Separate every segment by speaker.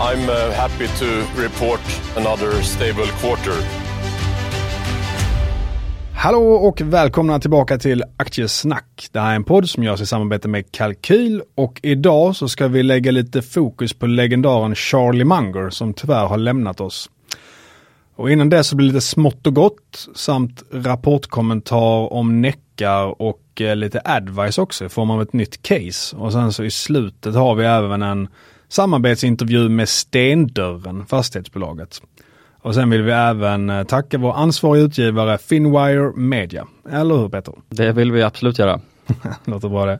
Speaker 1: I'm uh, happy to report another stable quarter.
Speaker 2: Hallå och välkomna tillbaka till Aktiesnack. Det här är en podd som görs i samarbete med Kalkyl och idag så ska vi lägga lite fokus på legendaren Charlie Munger som tyvärr har lämnat oss. Och innan det så blir det lite smått och gott samt rapportkommentar om näckar och eh, lite advice också i form av ett nytt case. Och sen så i slutet har vi även en samarbetsintervju med Stendörren, fastighetsbolaget. Och sen vill vi även eh, tacka vår ansvariga utgivare Finwire Media. Eller hur Peter?
Speaker 3: Det vill vi absolut göra.
Speaker 2: Låter bra det.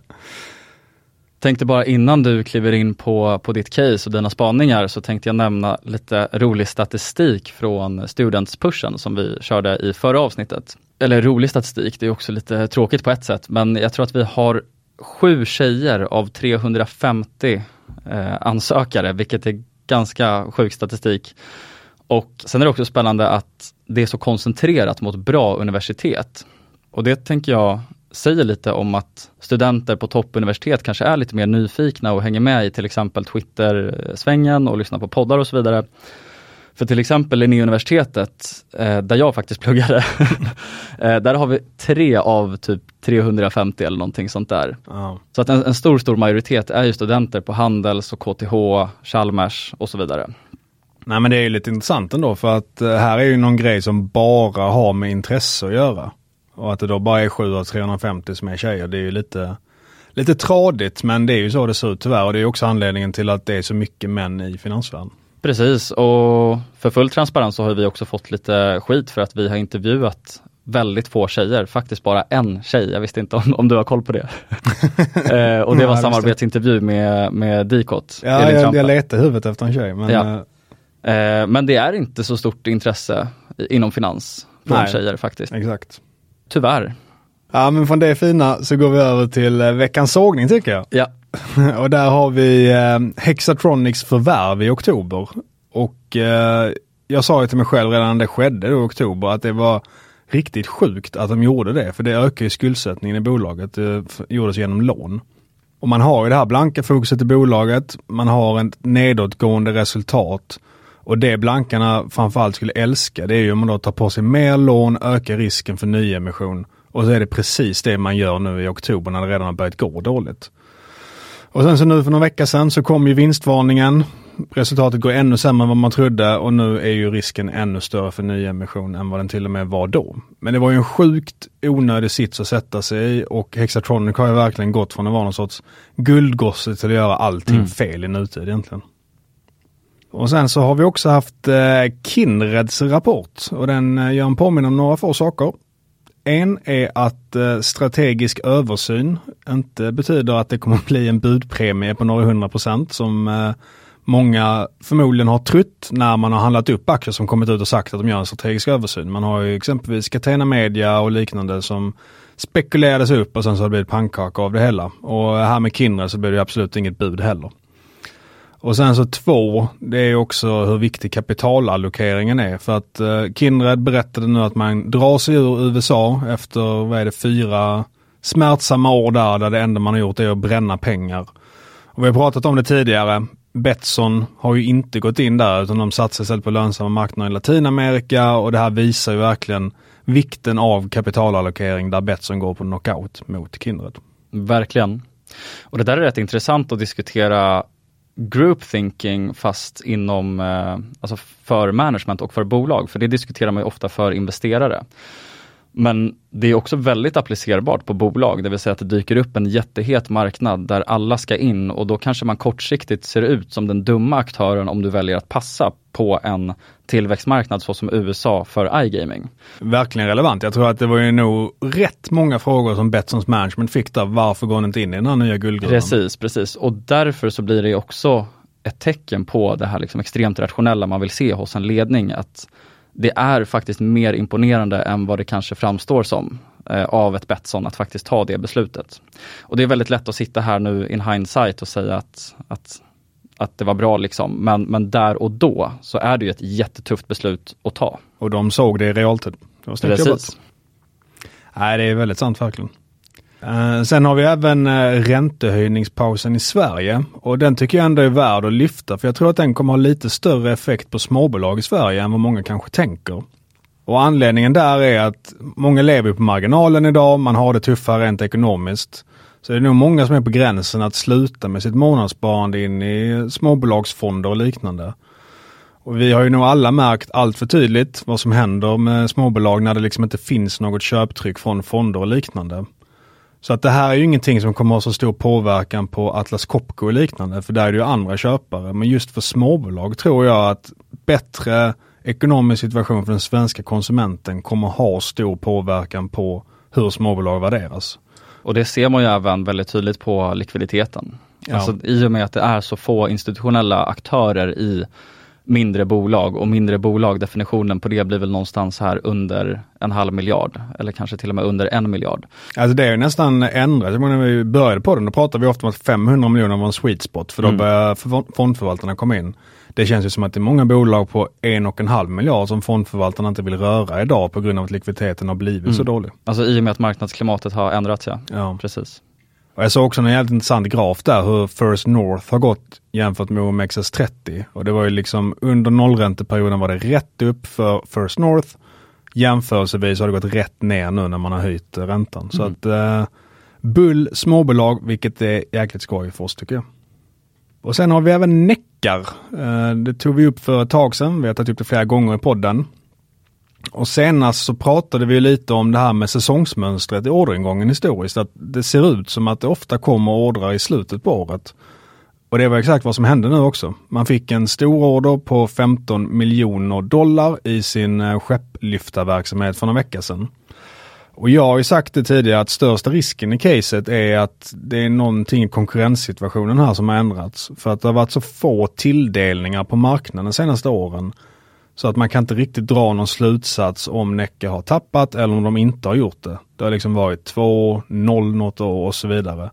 Speaker 3: Tänkte bara innan du kliver in på, på ditt case och dina spaningar så tänkte jag nämna lite rolig statistik från Students-pushen som vi körde i förra avsnittet. Eller rolig statistik, det är också lite tråkigt på ett sätt, men jag tror att vi har sju tjejer av 350 eh, Eh, ansökare, vilket är ganska sjuk statistik. Och sen är det också spännande att det är så koncentrerat mot bra universitet. Och det tänker jag säger lite om att studenter på toppuniversitet kanske är lite mer nyfikna och hänger med i till exempel Twitter-svängen och lyssnar på poddar och så vidare. För till exempel Linnéuniversitetet, eh, där jag faktiskt pluggade, eh, där har vi tre av typ 350 eller någonting sånt där.
Speaker 2: Ja.
Speaker 3: Så att en, en stor, stor majoritet är ju studenter på Handels och KTH, Chalmers och så vidare.
Speaker 2: Nej men det är ju lite intressant ändå för att eh, här är ju någon grej som bara har med intresse att göra. Och att det då bara är 7 av 350 som är tjejer, det är ju lite, lite tradigt men det är ju så det ser ut tyvärr och det är också anledningen till att det är så mycket män i finansvärlden.
Speaker 3: Precis och för full transparens så har vi också fått lite skit för att vi har intervjuat väldigt få tjejer, faktiskt bara en tjej. Jag visste inte om, om du har koll på det. eh, och det var
Speaker 2: Nej,
Speaker 3: samarbetsintervju med, med Dikot.
Speaker 2: Ja,
Speaker 3: Elin
Speaker 2: jag,
Speaker 3: Trampa.
Speaker 2: jag letar i huvudet efter en tjej men
Speaker 3: Ja.
Speaker 2: eh,
Speaker 3: Eh, men det är inte så stort intresse inom finans från
Speaker 2: Nej.
Speaker 3: tjejer faktiskt.
Speaker 2: exakt.
Speaker 3: Tyvärr.
Speaker 2: Ja men från det fina så går vi över till eh, veckans sågning tycker jag.
Speaker 3: Ja,
Speaker 2: Och där har vi eh, Hexatronics förvärv i oktober. Och eh, jag sa ju till mig själv redan när det skedde då i oktober att det var riktigt sjukt att de gjorde det. För det ökar ju skuldsättningen i bolaget. Eh, det gjordes genom lån. Och man har ju det här blanka fokuset i bolaget. Man har ett nedåtgående resultat. Och det blankarna framförallt skulle älska det är ju om man då tar på sig mer lån, ökar risken för nyemission. Och så är det precis det man gör nu i oktober när det redan har börjat gå dåligt. Och sen så nu för några veckor sedan så kom ju vinstvarningen. Resultatet går ännu sämre än vad man trodde och nu är ju risken ännu större för nyemission än vad den till och med var då. Men det var ju en sjukt onödig sits att sätta sig i och Hexatronic har ju verkligen gått från att vara någon sorts guldgosse till att göra allting fel i nutid egentligen. Och sen så har vi också haft eh, Kindreds rapport och den eh, gör en påminna om några få saker. En är att eh, strategisk översyn inte betyder att det kommer att bli en budpremie på några hundra procent som eh, många förmodligen har trott när man har handlat upp aktier som kommit ut och sagt att de gör en strategisk översyn. Man har ju exempelvis Catena Media och liknande som spekulerades upp och sen så har det blivit pannkaka av det hela. Och här med Kindred så blir det absolut inget bud heller. Och sen så två, det är också hur viktig kapitalallokeringen är. För att eh, Kindred berättade nu att man drar sig ur USA efter, vad är det, fyra smärtsamma år där, där det enda man har gjort är att bränna pengar. Och vi har pratat om det tidigare. Betsson har ju inte gått in där utan de satsar istället på lönsamma marknader i Latinamerika och det här visar ju verkligen vikten av kapitalallokering där Betsson går på knockout mot Kindred.
Speaker 3: verkligen. Och det där är rätt intressant att diskutera group thinking fast inom, eh, alltså för management och för bolag, för det diskuterar man ju ofta för investerare. Men det är också väldigt applicerbart på bolag, det vill säga att det dyker upp en jättehet marknad där alla ska in och då kanske man kortsiktigt ser ut som den dumma aktören om du väljer att passa på en tillväxtmarknad såsom USA för iGaming.
Speaker 2: Verkligen relevant. Jag tror att det var ju nog rätt många frågor som Betssons management fick där. Varför går ni inte in i den här nya guldgruvan?
Speaker 3: Precis, precis. Och därför så blir det också ett tecken på det här liksom extremt rationella man vill se hos en ledning. att det är faktiskt mer imponerande än vad det kanske framstår som eh, av ett Betsson att faktiskt ta det beslutet. Och det är väldigt lätt att sitta här nu in hindsight och säga att, att, att det var bra liksom. Men, men där och då så är det ju ett jättetufft beslut att ta.
Speaker 2: Och de såg det i realtid. Det var
Speaker 3: Precis.
Speaker 2: jobbat. Nej, det är väldigt sant verkligen. Eh, sen har vi även eh, räntehöjningspausen i Sverige och den tycker jag ändå är värd att lyfta för jag tror att den kommer ha lite större effekt på småbolag i Sverige än vad många kanske tänker. Och anledningen där är att många lever på marginalen idag, man har det tuffare rent ekonomiskt. Så det är nog många som är på gränsen att sluta med sitt månadssparande in i småbolagsfonder och liknande. Och vi har ju nog alla märkt allt för tydligt vad som händer med småbolag när det liksom inte finns något köptryck från fonder och liknande. Så att det här är ju ingenting som kommer ha så stor påverkan på Atlas Copco och liknande, för där är det ju andra köpare. Men just för småbolag tror jag att bättre ekonomisk situation för den svenska konsumenten kommer ha stor påverkan på hur småbolag värderas.
Speaker 3: Och det ser man ju även väldigt tydligt på likviditeten.
Speaker 2: Ja.
Speaker 3: Alltså, I och med att det är så få institutionella aktörer i mindre bolag och mindre bolag, definitionen på det blir väl någonstans här under en halv miljard eller kanske till och med under en miljard.
Speaker 2: Alltså det är ju nästan ändrat. När vi började på den, då pratade vi ofta om att 500 miljoner var en sweet spot, för då
Speaker 3: Mm.
Speaker 2: börjar för- fondförvaltarna komma in. Det känns ju som att det är många bolag på en och en halv miljard som fondförvaltarna inte vill röra idag på grund av att likviditeten har blivit så dålig.
Speaker 3: Alltså i och med att marknadsklimatet har ändrats ja.
Speaker 2: Ja.
Speaker 3: Precis.
Speaker 2: Och jag såg också en jävligt intressant graf där hur First North har gått jämfört med OMXS30. Och det var ju liksom under nollränteperioden var det rätt upp för First North. Jämförelsevis har det gått rätt ner nu när man har höjt räntan. Så att eh, bull småbolag, vilket är jäkligt skoj för oss tycker jag. Och sen har vi även Neckar. Eh, det tog vi upp för ett tag sedan. Vi har tagit upp det flera gånger i podden. Och senast så pratade vi lite om det här med säsongsmönstret i orderingången historiskt. Att det ser ut som att det ofta kommer ordrar i slutet på året. Och det var exakt vad som hände nu också. Man fick en stor order på 15 miljoner dollar i sin eh, skepplyftarverksamhet för några vecka sedan. Och jag har ju sagt det tidigare att största risken i caset är att det är någonting i konkurrenssituationen här som har ändrats. För att det har varit så få tilldelningar på marknaden de senaste åren. Så att man kan inte riktigt dra någon slutsats om Näcke har tappat eller om de inte har gjort det. Det har liksom varit 2, 0 något år och så vidare.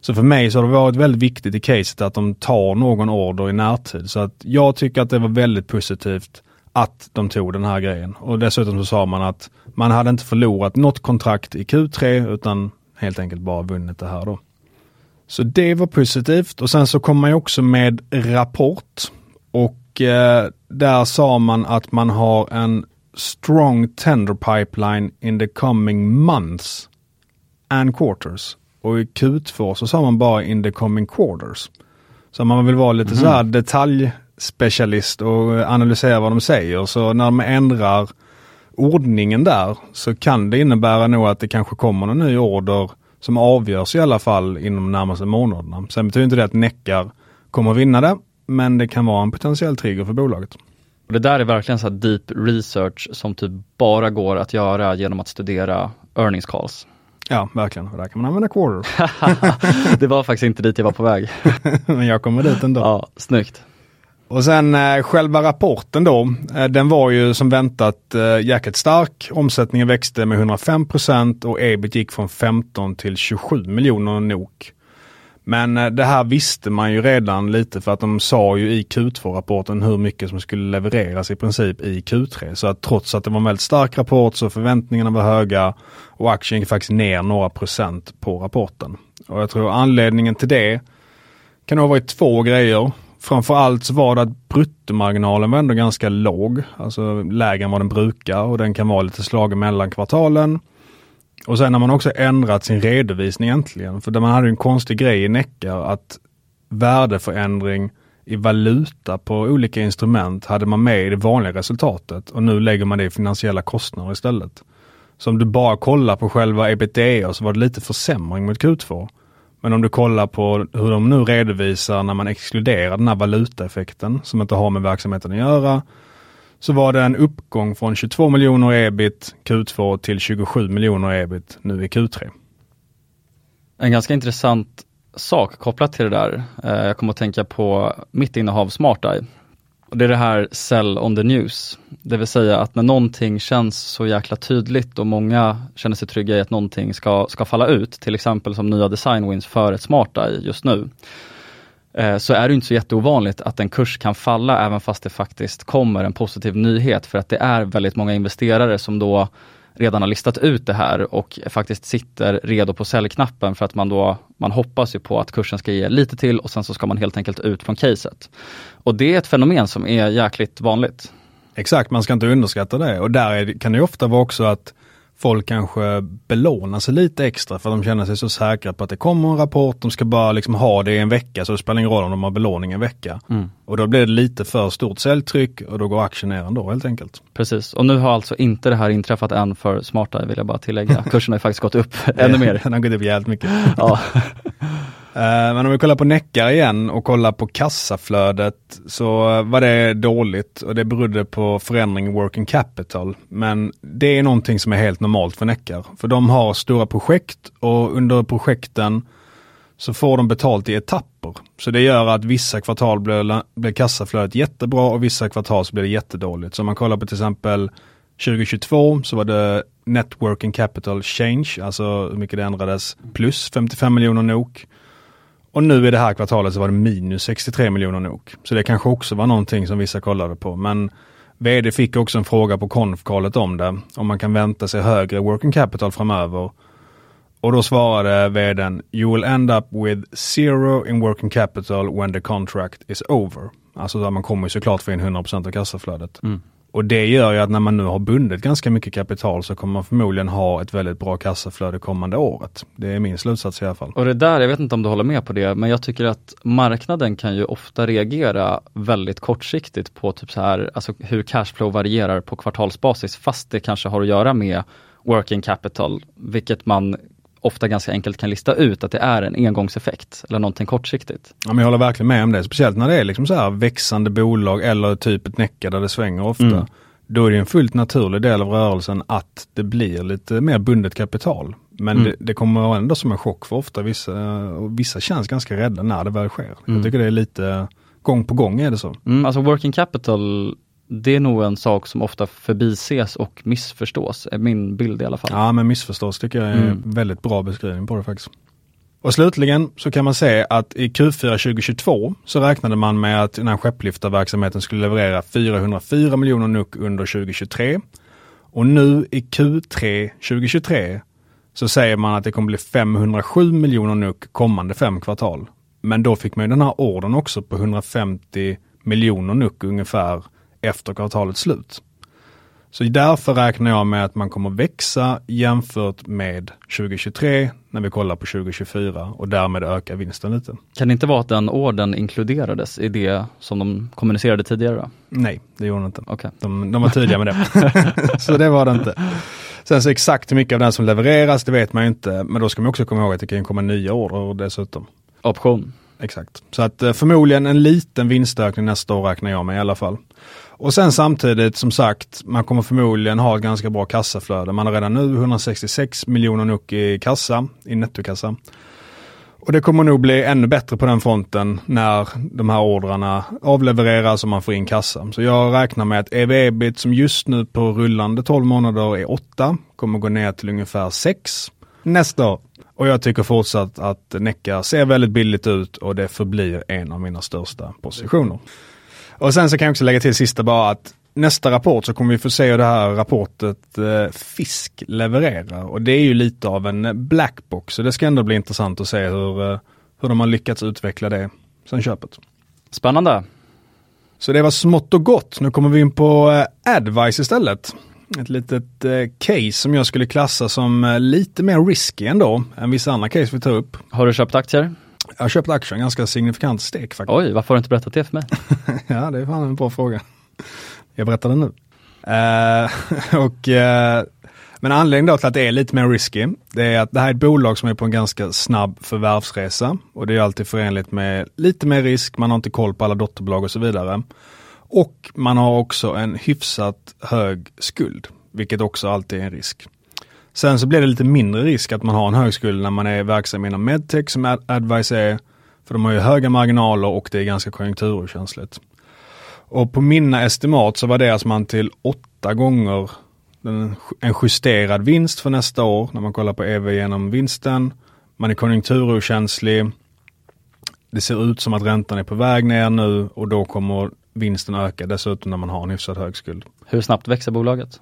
Speaker 2: Så för mig så har det varit väldigt viktigt i caset att de tar någon order i närtid. Så att jag tycker att det var väldigt positivt att de tog den här grejen. Och dessutom så sa man att man hade inte förlorat något kontrakt i Q3 utan helt enkelt bara vunnit det här då. Så det var positivt och sen så kom man ju också med rapport och eh, där sa man att man har en strong tender pipeline in the coming months and quarters. Och i Q2 så sa man bara in the coming quarters. Så man vill vara lite så här detaljspecialist och analysera vad de säger. Så när de ändrar ordningen där så kan det innebära nog att det kanske kommer en ny order som avgörs i alla fall inom de närmaste månaderna. Sen betyder inte det att Neckar kommer vinna det, men det kan vara en potentiell trigger för bolaget.
Speaker 3: Och det där är verkligen så deep research som typ bara går att göra genom att studera earnings calls.
Speaker 2: Ja, verkligen. Och där kan man använda quarter.
Speaker 3: det var faktiskt inte dit jag var på väg.
Speaker 2: men jag kommer dit ändå.
Speaker 3: Ja, snyggt.
Speaker 2: Och sen eh, själva rapporten då, eh, den var ju som väntat eh, jäkligt stark. Omsättningen växte med 105% och ebit gick från 15 till 27 miljoner NOK. Men eh, det här visste man ju redan lite för att de sa ju i Q2-rapporten hur mycket som skulle levereras i princip i Q3. Så att trots att det var en väldigt stark rapport så förväntningarna var höga och aktien gick faktiskt ner några procent på rapporten. Och jag tror anledningen till det kan ha varit två grejer. Framförallt så var det att bruttomarginalen var ändå ganska låg, alltså lägre än vad den brukar och den kan vara lite slagen mellan kvartalen. Och sen har man också ändrat sin redovisning egentligen, för där man hade en konstig grej i Neckar att värdeförändring i valuta på olika instrument hade man med i det vanliga resultatet och nu lägger man det i finansiella kostnader istället. Så om du bara kollar på själva ebitda så var det lite försämring mot Q2. Men om du kollar på hur de nu redovisar när man exkluderar den här valutaeffekten som inte har med verksamheten att göra, så var det en uppgång från 22 miljoner ebit Q2 till 27 miljoner ebit nu i Q3.
Speaker 3: En ganska intressant sak kopplat till det där. Eh, jag kommer att tänka på mitt innehav SmartEye. Och det är det här sell on the news. Det vill säga att när någonting känns så jäkla tydligt och många känner sig trygga i att någonting ska, ska falla ut, till exempel som nya design wins för ett SmartEye just nu, Eh, så är det inte så jätteovanligt att en kurs kan falla även fast det faktiskt kommer en positiv nyhet för att det är väldigt många investerare som då redan har listat ut det här och faktiskt sitter redo på säljknappen för att man då, man hoppas ju på att kursen ska ge lite till och sen så ska man helt enkelt ut från caset. Och det är ett fenomen som är jäkligt vanligt.
Speaker 2: Exakt, man ska inte underskatta det och där är, kan det ofta vara också att folk kanske belånar sig lite extra för att de känner sig så säkra på att det kommer en rapport, de ska bara liksom ha det i en vecka så det spelar ingen roll om de har belåning en vecka. Mm. Och då blir det lite för stort säljtryck och då går aktien ner ändå helt enkelt.
Speaker 3: Precis, och nu har alltså inte det här inträffat än för smarta vill jag bara tillägga. Kursen har faktiskt gått upp ännu mer.
Speaker 2: Den har gått upp jävligt mycket. ja. Eh, men om vi kollar på Neckar igen och kollar på kassaflödet så var det dåligt och det berodde på förändring i working capital. Men det är någonting som är helt normalt för Neckar. För de har stora projekt och under projekten så får de betalt i etapper. Så det gör att vissa kvartal blir, blir kassaflödet jättebra och vissa kvartal så blir det jättedåligt. Så om man kollar på till exempel 2022 så var det Networking Capital Change, alltså hur mycket det ändrades, plus 55 miljoner NOK. Och nu i det här kvartalet så var det minus 63 miljoner nog. Så det kanske också var någonting som vissa kollade på. Men vd fick också en fråga på konfkallet om det, om man kan vänta sig högre working capital framöver. Och då svarade vdn, you will end up with zero in working capital when the contract is over. Alltså där man kommer såklart få in 100% av kassaflödet. Mm. Och det gör ju att när man nu har bundit ganska mycket kapital så kommer man förmodligen ha ett väldigt bra kassaflöde kommande året. Det är min slutsats i alla fall.
Speaker 3: Och det där, jag vet inte om du håller med på det, men jag tycker att marknaden kan ju ofta reagera väldigt kortsiktigt på typ så här, alltså hur cashflow varierar på kvartalsbasis fast det kanske har att göra med working capital, vilket man ofta ganska enkelt kan lista ut att det är en engångseffekt eller någonting kortsiktigt.
Speaker 2: Ja, men jag håller verkligen med om det, speciellt när det är liksom så här växande bolag eller typ ett Necka där det svänger ofta. Mm. Då är det en fullt naturlig del av rörelsen att det blir lite mer bundet kapital. Men mm. det, det, kommer ändå som en chock för ofta. Vissa, och vissa känns ganska rädda när det väl sker. Mm. Jag tycker det är lite, gång på gång är det så.
Speaker 3: Mm, alltså working capital det är nog en sak som ofta förbises och missförstås, är min bild i alla fall.
Speaker 2: Ja, men missförstås tycker jag är mm. en väldigt bra beskrivning på det faktiskt. Och slutligen så kan man se att i Q4 2022 så räknade man med att den här skeppliftarverksamheten skulle leverera 404 miljoner NUK under 2023. Och nu i Q3 2023 så säger man att det kommer bli 507 miljoner NUK kommande fem kvartal. Men då fick man ju den här orden också på 150 miljoner NUK ungefär efter kvartalets slut. Så därför räknar jag med att man kommer växa jämfört med 2023 när vi kollar på 2024 och därmed öka vinsten lite.
Speaker 3: Kan det inte vara att den orden inkluderades i det som de kommunicerade tidigare? Då?
Speaker 2: Nej, det gjorde de inte. Okay. De, de var tydliga med det. så det var det inte. Sen så exakt hur mycket av den som levereras, det vet man ju inte. Men då ska man också komma ihåg att det kan komma nya order dessutom.
Speaker 3: Option.
Speaker 2: Exakt. Så att eh, förmodligen en liten vinstökning nästa år räknar jag med i alla fall. Och sen samtidigt som sagt, man kommer förmodligen ha ett ganska bra kassaflöde. Man har redan nu 166 miljoner NOK i kassa, i nettokassa. Och det kommer nog bli ännu bättre på den fronten när de här ordrarna avlevereras och man får in kassa. Så jag räknar med att ev-ebit som just nu på rullande 12 månader är 8, kommer gå ner till ungefär 6 nästa år. Och jag tycker fortsatt att Necka ser väldigt billigt ut och det förblir en av mina största positioner. Och sen så kan jag också lägga till sista bara att nästa rapport så kommer vi få se hur det här rapportet eh, Fisk levererar. Och det är ju lite av en blackbox. Så det ska ändå bli intressant att se hur, eh, hur de har lyckats utveckla det sen köpet.
Speaker 3: Spännande.
Speaker 2: Så det var smått och gott. Nu kommer vi in på eh, Advice istället. Ett litet eh, case som jag skulle klassa som eh, lite mer risky ändå än vissa andra case vi tar upp.
Speaker 3: Har du köpt aktier?
Speaker 2: Jag har köpt aktier, en ganska signifikant stek faktiskt.
Speaker 3: Oj, varför har du inte berättat det för mig?
Speaker 2: ja, det är fan en bra fråga. Jag berättar det nu. Uh, och, uh, men anledningen då till att det är lite mer risky, det är att det här är ett bolag som är på en ganska snabb förvärvsresa och det är alltid förenligt med lite mer risk, man har inte koll på alla dotterbolag och så vidare. Och man har också en hyfsat hög skuld, vilket också alltid är en risk. Sen så blir det lite mindre risk att man har en hög skuld när man är verksam inom medtech som Advice är, för de har ju höga marginaler och det är ganska konjunkturokänsligt. Och på mina estimat så värderas man till åtta gånger en justerad vinst för nästa år när man kollar på EV genom vinsten. Man är konjunkturokänslig. Det ser ut som att räntan är på väg ner nu och då kommer vinsten öka dessutom när man har en hyfsat hög skuld.
Speaker 3: Hur snabbt växer bolaget?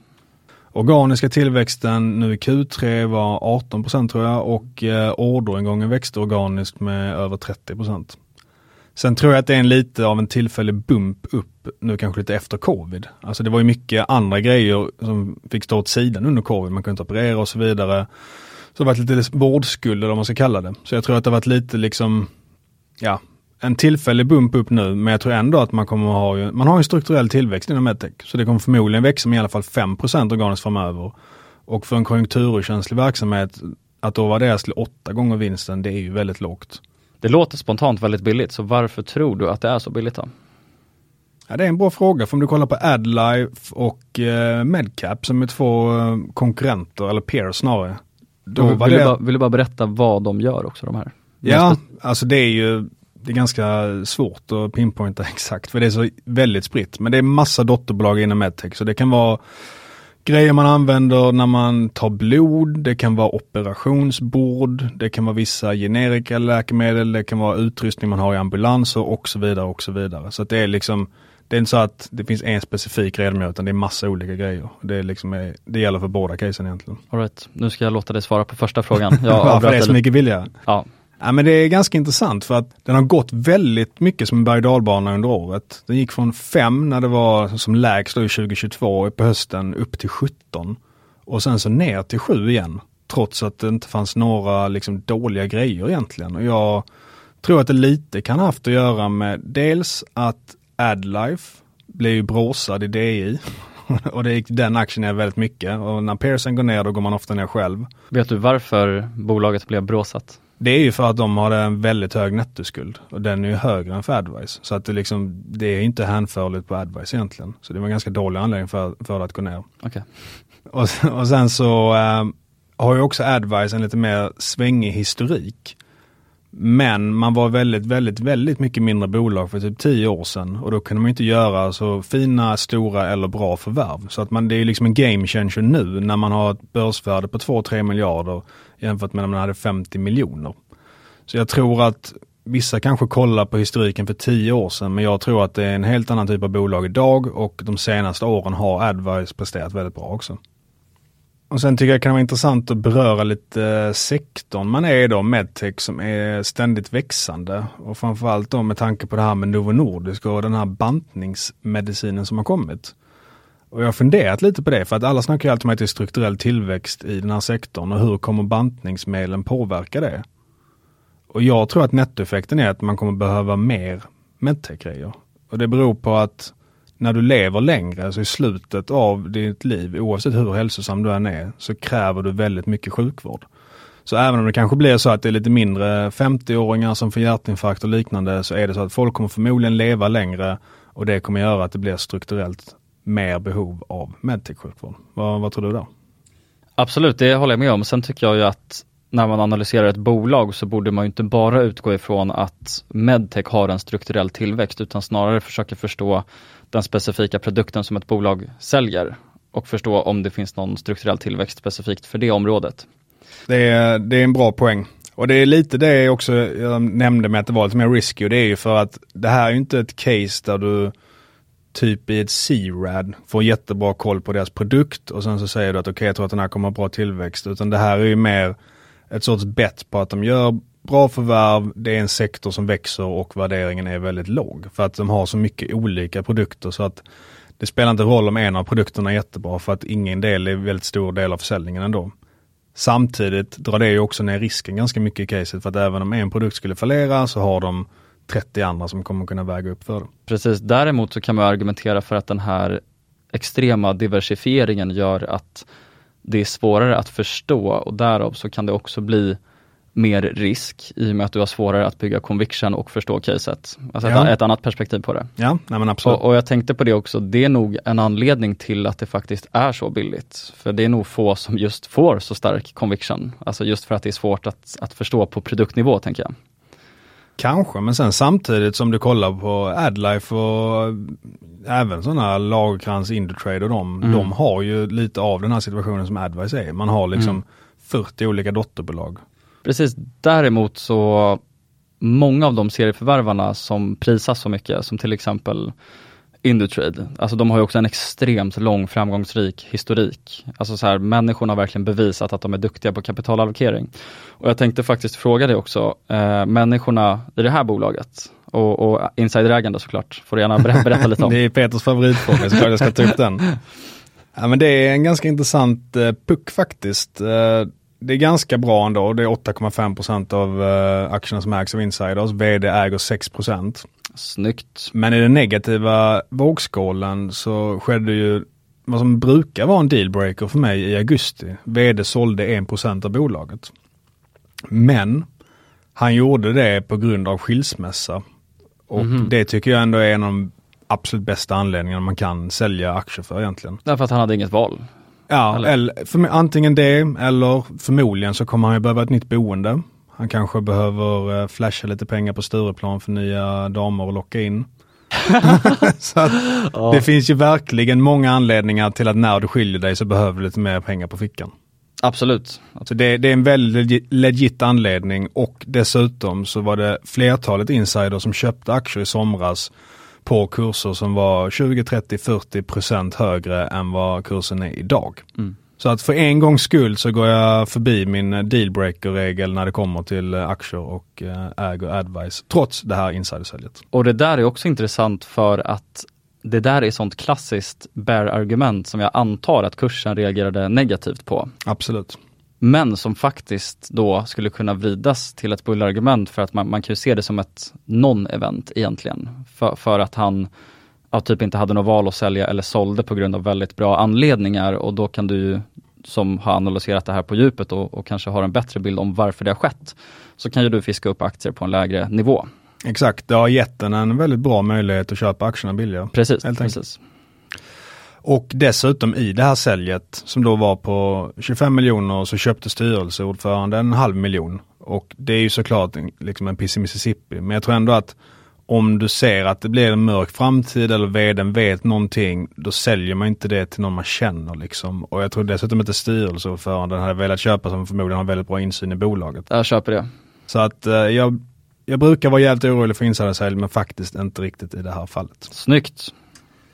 Speaker 2: Organiska tillväxten nu i Q3 var 18% tror jag och eh, orderingången växte organiskt med över 30% Sen tror jag att det är en lite av en tillfällig bump upp nu kanske lite efter covid. Alltså det var ju mycket andra grejer som fick stå åt sidan under covid. Man kunde inte operera och så vidare. Så det har varit lite vårdskulder om man ska kalla det. Så jag tror att det har varit lite liksom, ja, en tillfällig bump upp nu, men jag tror ändå att man kommer att ha, man har en strukturell tillväxt inom medtech. Så det kommer förmodligen växa med i alla fall 5 organiskt framöver. Och för en konjunkturokänslig verksamhet, att då värderas till åtta gånger vinsten, det är ju väldigt lågt.
Speaker 3: Det låter spontant väldigt billigt, så varför tror du att det är så billigt då?
Speaker 2: Ja, det är en bra fråga, för om du kollar på Adlife och eh, Medcap som är två eh, konkurrenter, eller peers snarare.
Speaker 3: Då vill, vill, du bara, vill du bara berätta vad de gör också, de här?
Speaker 2: Ja, alltså det är ju det är ganska svårt att pinpointa exakt för det är så väldigt spritt. Men det är massa dotterbolag inom medtech så det kan vara grejer man använder när man tar blod, det kan vara operationsbord, det kan vara vissa generika läkemedel, det kan vara utrustning man har i ambulanser och så vidare och så vidare. Så det är liksom det är inte så att det finns en specifik redogörelse utan det är massa olika grejer. Det, är liksom, det gäller för båda casen egentligen.
Speaker 3: All right. nu ska jag låta dig svara på första frågan.
Speaker 2: Jag Varför det är så mycket billigare?
Speaker 3: Ja,
Speaker 2: Ja, men det är ganska intressant för att den har gått väldigt mycket som en berg under året. Den gick från 5 när det var som lägst då i 2022 på hösten upp till 17 och sen så ner till 7 igen. Trots att det inte fanns några liksom dåliga grejer egentligen. Och jag tror att det lite kan ha haft att göra med dels att Adlife blev bråsad i DI och det gick den aktien ner väldigt mycket och när Pearson går ner då går man ofta ner själv.
Speaker 3: Vet du varför bolaget blev bråsat?
Speaker 2: Det är ju för att de har en väldigt hög nettoskuld och den är ju högre än för Advice. Så att det, liksom, det är inte hänförligt på Advice egentligen. Så det var en ganska dålig anledning för, för att gå ner.
Speaker 3: Okay.
Speaker 2: Och, och sen så äh, har ju också Advice en lite mer svängig historik. Men man var väldigt, väldigt, väldigt mycket mindre bolag för typ tio år sedan och då kunde man inte göra så fina, stora eller bra förvärv. Så att man, det är liksom en game changer nu när man har ett börsvärde på 2-3 miljarder jämfört med när man hade 50 miljoner. Så jag tror att vissa kanske kollar på historiken för tio år sedan men jag tror att det är en helt annan typ av bolag idag och de senaste åren har Advice presterat väldigt bra också. Och sen tycker jag det kan vara intressant att beröra lite eh, sektorn man är i då, medtech som är ständigt växande. Och framförallt då med tanke på det här med Novo Nordisk och den här bantningsmedicinen som har kommit. Och jag har funderat lite på det för att alla snackar ju alltid om att det är strukturell tillväxt i den här sektorn och hur kommer bantningsmedlen påverka det? Och jag tror att nettoeffekten är att man kommer behöva mer medtech-grejer. Och det beror på att när du lever längre, alltså i slutet av ditt liv, oavsett hur hälsosam du än är, så kräver du väldigt mycket sjukvård. Så även om det kanske blir så att det är lite mindre 50-åringar som får hjärtinfarkt och liknande, så är det så att folk kommer förmodligen leva längre och det kommer göra att det blir strukturellt mer behov av medtech-sjukvård. Vad, vad tror du då?
Speaker 3: Absolut, det håller jag med om. Sen tycker jag ju att när man analyserar ett bolag så borde man inte bara utgå ifrån att medtech har en strukturell tillväxt utan snarare försöka förstå den specifika produkten som ett bolag säljer och förstå om det finns någon strukturell tillväxt specifikt för det området.
Speaker 2: Det är, det är en bra poäng. Och det är lite det också jag nämnde med att det var lite mer risky och det är ju för att det här är ju inte ett case där du typ i ett C-RAD får jättebra koll på deras produkt och sen så säger du att okej okay, jag tror att den här kommer ha bra tillväxt. Utan det här är ju mer ett sorts bett på att de gör bra förvärv, det är en sektor som växer och värderingen är väldigt låg. För att de har så mycket olika produkter så att det spelar inte roll om en av produkterna är jättebra för att ingen del är väldigt stor del av försäljningen ändå. Samtidigt drar det ju också ner risken ganska mycket i caset för att även om en produkt skulle fallera så har de 30 andra som kommer kunna väga upp för det.
Speaker 3: Precis, däremot så kan man argumentera för att den här extrema diversifieringen gör att det är svårare att förstå och därav så kan det också bli mer risk i och med att du har svårare att bygga conviction och förstå caset. Alltså
Speaker 2: Ja.
Speaker 3: ett, ett annat perspektiv på det.
Speaker 2: Ja, nej absolut.
Speaker 3: Och, och jag tänkte på det också, det är nog en anledning till att det faktiskt är så billigt. För det är nog få som just får så stark conviction. Alltså just för att det är svårt att, att förstå på produktnivå tänker jag.
Speaker 2: Kanske, men sen samtidigt som du kollar på Adlife och även sådana Lagerkrans, Indutrade och de,
Speaker 3: Mm.
Speaker 2: de har ju lite av den här situationen som Advice är. Man har liksom
Speaker 3: Mm.
Speaker 2: 40 olika dotterbolag.
Speaker 3: Precis, däremot så många av de serieförvärvarna som prisas så mycket, som till exempel Indutrade, alltså de har ju också en extremt lång framgångsrik historik. Alltså så här, människorna har verkligen bevisat att de är duktiga på kapitalallokering. Och jag tänkte faktiskt fråga dig också, eh, människorna i det här bolaget och, och insiderägande såklart, får du gärna berätta, berätta lite om.
Speaker 2: Det är Peters favoritfråga, så klart jag ska ta upp den. Ja, men det är en ganska intressant eh, puck faktiskt. Eh, det är ganska bra ändå. Det är 8,5% av eh, aktierna som ägs av insiders. VD äger 6%
Speaker 3: Snyggt.
Speaker 2: Men i den negativa vågskålen så skedde ju vad som brukar vara en dealbreaker för mig i augusti. VD sålde 1% av bolaget. Men han gjorde det på grund av skilsmässa. Och
Speaker 3: Mhm.
Speaker 2: det tycker jag ändå är en av de absolut bästa anledningarna man kan sälja aktier för egentligen.
Speaker 3: Därför att han hade inget val.
Speaker 2: Ja,
Speaker 3: Eller?
Speaker 2: eller, för, antingen det eller förmodligen så kommer han ju behöva ett nytt boende. Han kanske behöver eh, flasha lite pengar på Stureplan för nya damer att locka in. så att Det finns ju verkligen många anledningar till att när du skiljer dig så behöver du lite mer pengar på fickan.
Speaker 3: Absolut.
Speaker 2: Så det, det är en väldigt legit, legit anledning och dessutom så var det flertalet insiders som köpte aktier i somras på kurser som var 20, 30, 40 procent högre än vad kursen är idag.
Speaker 3: Mm.
Speaker 2: Så att för en gångs skull så går jag förbi min dealbreaker-regel när det kommer till eh, aktier och eh, äger advice, trots det här insidersäljet.
Speaker 3: Och det där är också intressant för att det där är sånt klassiskt bear-argument som jag antar att kursen reagerade negativt på.
Speaker 2: Absolut.
Speaker 3: Men som faktiskt då skulle kunna vridas till ett bullargument för att man, man kan ju se det som ett non-event egentligen. För, för att han ja, typ inte hade något val att sälja eller sålde på grund av väldigt bra anledningar och då kan du ju som har analyserat det här på djupet och, och kanske har en bättre bild om varför det har skett. Så kan ju du fiska upp aktier på en lägre nivå.
Speaker 2: Exakt, det har gett den en väldigt bra möjlighet att köpa aktierna billigare.
Speaker 3: Precis, precis.
Speaker 2: Och dessutom i det här säljet som då var på 25 miljoner så köpte styrelseordföranden en halv miljon. Och det är ju såklart en, liksom en piss i Mississippi. Men jag tror ändå att om du ser att det blir en mörk framtid eller vdn vet någonting, då säljer man inte det till någon man känner liksom. Och jag tror dessutom inte styrelseordföranden hade velat köpa som förmodligen har väldigt bra insyn i bolaget.
Speaker 3: Jag köper det.
Speaker 2: Så att eh, jag, jag brukar vara jävligt orolig för insidersälj men faktiskt inte riktigt i det här fallet.
Speaker 3: Snyggt.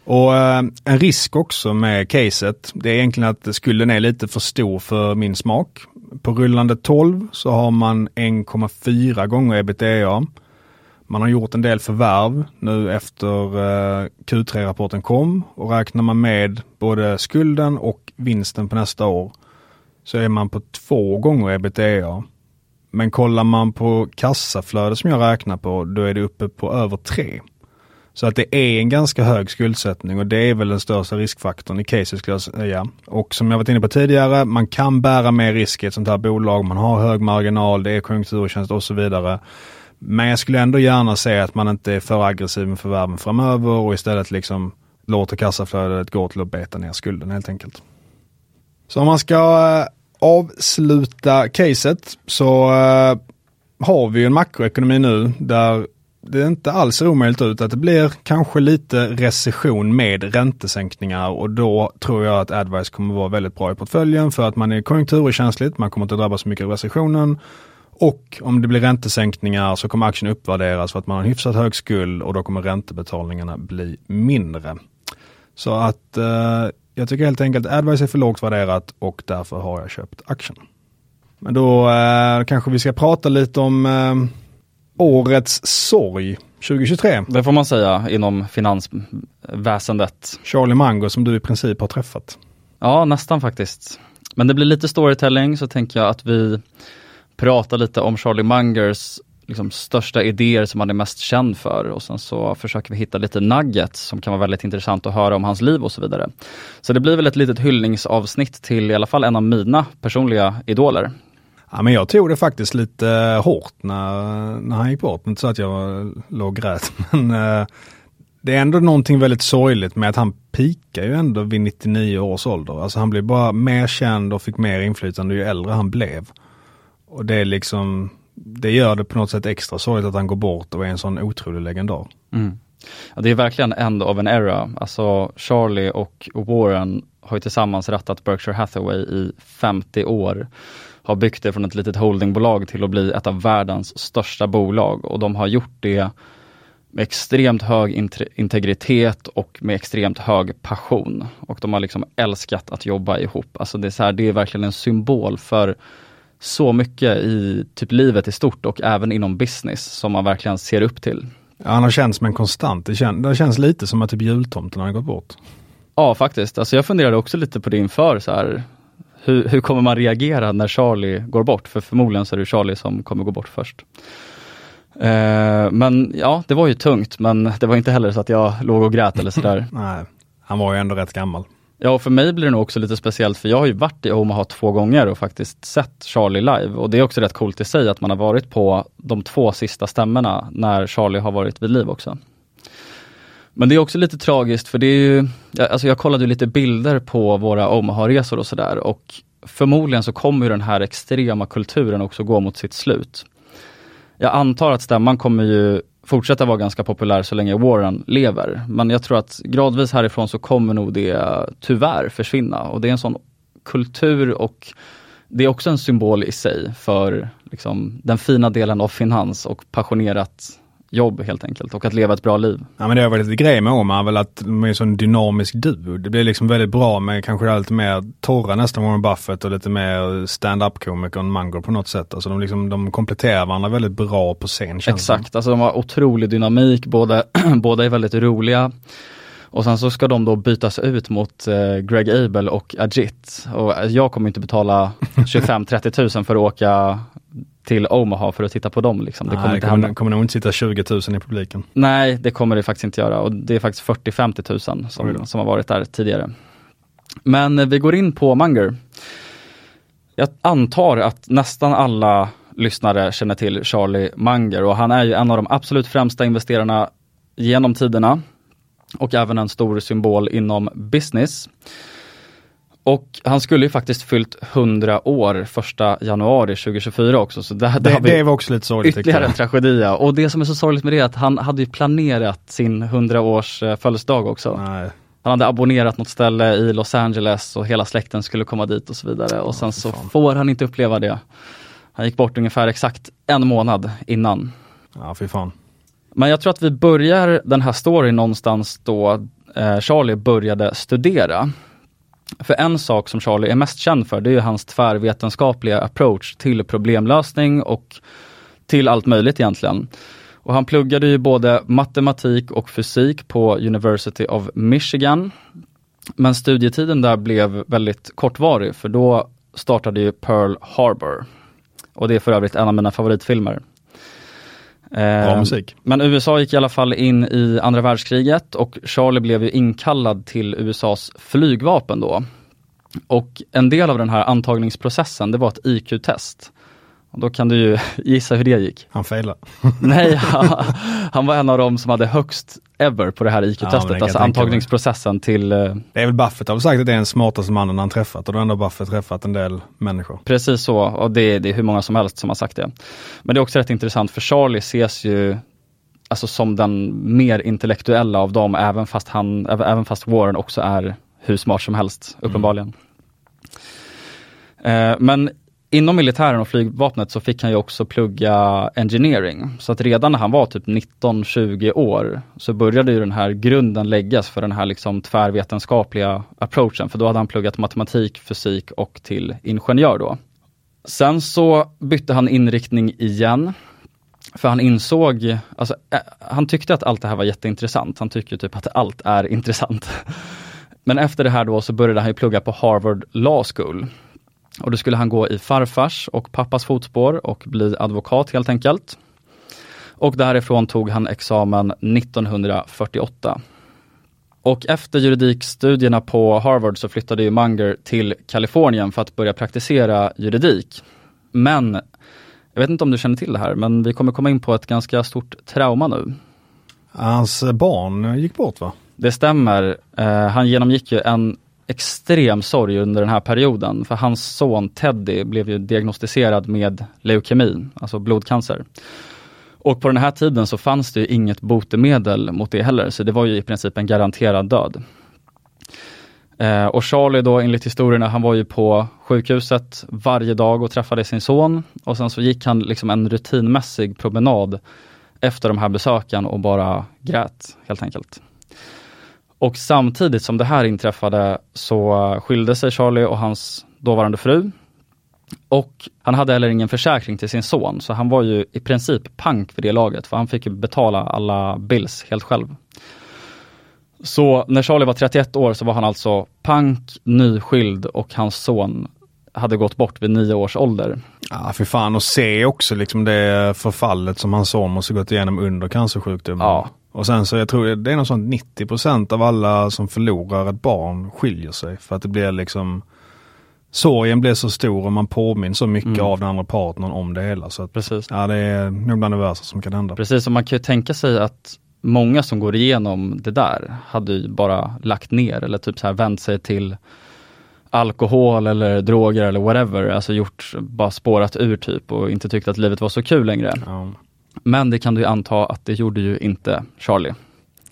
Speaker 2: Och eh, en risk också med caset, det är egentligen att skulden är lite för stor för min smak. På rullande 12 så har man 1,4 gånger ebitda. Man har gjort en del förvärv nu efter eh, Q3-rapporten kom och räknar man med både skulden och vinsten på nästa år så är man på två gånger ebitda. Men kollar man på kassaflödet som jag räknar på, då är det uppe på över tre. Så att det är en ganska hög skuldsättning och det är väl den största riskfaktorn i caset skulle jag säga. Och som jag varit inne på tidigare, man kan bära mer risk i ett sånt här bolag. Man har hög marginal, det är konjunkturtjänst och så vidare. Men jag skulle ändå gärna säga att man inte är för aggressiv med förvärven framöver och istället liksom låter kassaflödet gå till att beta ner skulden helt enkelt. Så om man ska eh, avsluta caset så eh, har vi ju en makroekonomi nu där det inte alls ser omöjligt ut att det blir kanske lite recession med räntesänkningar och då tror jag att Advice kommer vara väldigt bra i portföljen för att man är konjunkturkänsligt, man kommer inte drabbas så mycket av recessionen och om det blir räntesänkningar så kommer aktien uppvärderas för att man har en hyfsat hög skuld och då kommer räntebetalningarna bli mindre. Så att eh, jag tycker helt enkelt Advice är för lågt värderat och därför har jag köpt aktien. Men då eh, kanske vi ska prata lite om eh, årets sorg 2023.
Speaker 3: Det får man säga inom finansväsendet.
Speaker 2: Charlie Mango som du i princip har träffat.
Speaker 3: Ja, nästan faktiskt. Men det blir lite storytelling så tänker jag att vi prata lite om Charlie Mungers liksom, största idéer som han är mest känd för och sen så försöker vi hitta lite nuggets som kan vara väldigt intressant att höra om hans liv och så vidare. Så det blir väl ett litet hyllningsavsnitt till i alla fall en av mina personliga idoler.
Speaker 2: Ja, men jag tog det faktiskt lite eh, hårt när, när han gick bort. Inte så att jag låg och grät, men eh, det är ändå någonting väldigt sorgligt med att han pikar ju ändå vid 99 års ålder. Alltså han blev bara mer känd och fick mer inflytande ju äldre han blev. Och det är liksom, det gör det på något sätt extra sorgligt att han går bort och är en sån otrolig legendar.
Speaker 3: Mm. Ja, det är verkligen end of an era. Alltså Charlie och Warren har ju tillsammans rattat Berkshire Hathaway i 50 år. Har byggt det från ett litet holdingbolag till att bli ett av världens största bolag och de har gjort det med extremt hög integritet och med extremt hög passion. Och de har liksom älskat att jobba ihop. Alltså det är, så här, det är verkligen en symbol för så mycket i typ livet i stort och även inom business som man verkligen ser upp till.
Speaker 2: Ja, han har känts som en konstant. Det, kän det känns lite som att typ jultomten har gått bort.
Speaker 3: Ja, faktiskt. Alltså jag funderade också lite på det inför. Så här, hur, hur kommer man reagera när Charlie går bort? För förmodligen så är det Charlie som kommer gå bort först. Eh, men ja, det var ju tungt, men det var inte heller så att jag låg och grät eller sådär.
Speaker 2: Nej, han var ju ändå rätt gammal.
Speaker 3: Ja, och för mig blir det nog också lite speciellt för jag har ju varit i Omaha två gånger och faktiskt sett Charlie live och det är också rätt coolt i sig att man har varit på de två sista stämmorna när Charlie har varit vid liv också. Men det är också lite tragiskt för det är ju, alltså jag kollade lite bilder på våra Omaha-resor och sådär och förmodligen så kommer ju den här extrema kulturen också gå mot sitt slut. Jag antar att stämman kommer ju fortsätta vara ganska populär så länge Warren lever. Men jag tror att gradvis härifrån så kommer nog det tyvärr försvinna och det är en sån kultur och det är också en symbol i sig för liksom, den fina delen av finans och passionerat jobb helt enkelt och att leva ett bra liv.
Speaker 2: Ja men det har varit lite grej med Omar väl att de är en sån dynamisk duo. Det blir liksom väldigt bra med kanske lite mer torra nästan Warren Buffett och lite mer stand-up komikern Munger på något sätt. Alltså de, liksom, de kompletterar varandra väldigt bra på scen.
Speaker 3: Exakt, alltså de har otrolig dynamik, båda, båda är väldigt roliga. Och sen så ska de då bytas ut mot eh, Greg Abel och Ajit. Och jag kommer inte betala 25-30 tusen för att åka till Omaha för att titta på dem. Liksom.
Speaker 2: Det kommer, Nej, inte kommer, kommer nog inte sitta 20 000 i publiken.
Speaker 3: Nej, det kommer det faktiskt inte göra och det är faktiskt 40-50 000 som, som har varit där tidigare. Men eh, vi går in på Munger. Jag antar att nästan alla lyssnare känner till Charlie Munger och han är ju en av de absolut främsta investerarna genom tiderna och även en stor symbol inom business. Och han skulle ju faktiskt fyllt 100 år första januari 2024 också. Så
Speaker 2: det, det, det var också lite sorgligt.
Speaker 3: Ytterligare en tragedi. Och det som är så sorgligt med det är att han hade ju planerat sin 100 års eh, födelsedag också. Nej. Han hade abonnerat något ställe i Los Angeles och hela släkten skulle komma dit och så vidare. Och sen så får han inte uppleva det. Han gick bort ungefär exakt en månad innan.
Speaker 2: Ja, fy fan.
Speaker 3: Men jag tror att vi börjar den här storyn någonstans då eh, Charlie började studera. För en sak som Charlie är mest känd för, det är hans tvärvetenskapliga approach till problemlösning och till allt möjligt egentligen. Och han pluggade ju både matematik och fysik på University of Michigan. Men studietiden där blev väldigt kortvarig för då startade ju Pearl Harbor. Och det är för övrigt en av mina favoritfilmer.
Speaker 2: Bra ehm, musik.
Speaker 3: Men USA gick i alla fall in i andra världskriget och Charlie blev ju inkallad till USAs flygvapen då. Och en del av den här antagningsprocessen, det var ett IQ-test. Och då kan du ju gissa hur det gick.
Speaker 2: Han failade.
Speaker 3: Nej, han, han, var en av dem som hade högst ever på det här IQ-testet, ja, alltså antagningsprocessen till... Eh,
Speaker 2: det är väl Buffett har sagt att det är den smartaste mannen han träffat och då har ändå Buffett träffat en del människor.
Speaker 3: Precis så, och det, det är hur många som helst som har sagt det. Men det är också rätt intressant för Charlie ses ju alltså som den mer intellektuella av dem, även fast, han, även fast Warren också är hur smart som helst, uppenbarligen. Mm. Eh, men inom militären och flygvapnet så fick han ju också plugga engineering. Så att redan när han var typ 19-20 år så började ju den här grunden läggas för den här liksom tvärvetenskapliga approachen. För då hade han pluggat matematik, fysik och till ingenjör då. Sen så bytte han inriktning igen. För han insåg, alltså, han tyckte att allt det här var jätteintressant. Han tycker typ att allt är intressant. Men efter det här då så började han ju plugga på Harvard Law School. Och då skulle han gå i farfars och pappas fotspår och bli advokat helt enkelt. Och därifrån tog han examen 1948. Och efter juridikstudierna på Harvard så flyttade ju Munger till Kalifornien för att börja praktisera juridik. Men, jag vet inte om du känner till det här, men vi kommer komma in på ett ganska stort trauma nu.
Speaker 2: Hans barn gick bort va?
Speaker 3: Det stämmer. Eh, han genomgick ju en extrem sorg under den här perioden, för hans son Teddy blev ju diagnostiserad med leukemi, alltså blodcancer. Och på den här tiden så fanns det inget botemedel mot det heller, så det var ju i princip en garanterad död. Eh, och Charlie då enligt historierna, han var ju på sjukhuset varje dag och träffade sin son och sen så gick han liksom en rutinmässig promenad efter de här besöken och bara grät helt enkelt. Och samtidigt som det här inträffade så skilde sig Charlie och hans dåvarande fru. Och han hade heller ingen försäkring till sin son, så han var ju i princip pank för det laget, för han fick betala alla bills helt själv. Så när Charlie var 31 år så var han alltså pank, nyskild och hans son hade gått bort vid nio års ålder.
Speaker 2: Ja, för fan och se också liksom det förfallet som hans son måste gått igenom under cancersjukdomen.
Speaker 3: Ja.
Speaker 2: Och sen så jag tror det är något sånt 90% av alla som förlorar ett barn skiljer sig för att det blir liksom Sorgen blir så stor och man påminner så mycket
Speaker 3: Mm.
Speaker 2: av den andra partnern om det hela. Så att,
Speaker 3: Precis.
Speaker 2: ja, det är nog bland det värsta som kan hända.
Speaker 3: Precis, och man kan ju tänka sig att många som går igenom det där hade ju bara lagt ner eller typ så här vänt sig till alkohol eller droger eller whatever, alltså gjort, bara spårat ur typ och inte tyckt att livet var så kul längre.
Speaker 2: Ja.
Speaker 3: Men det kan du ju anta att det gjorde ju inte Charlie.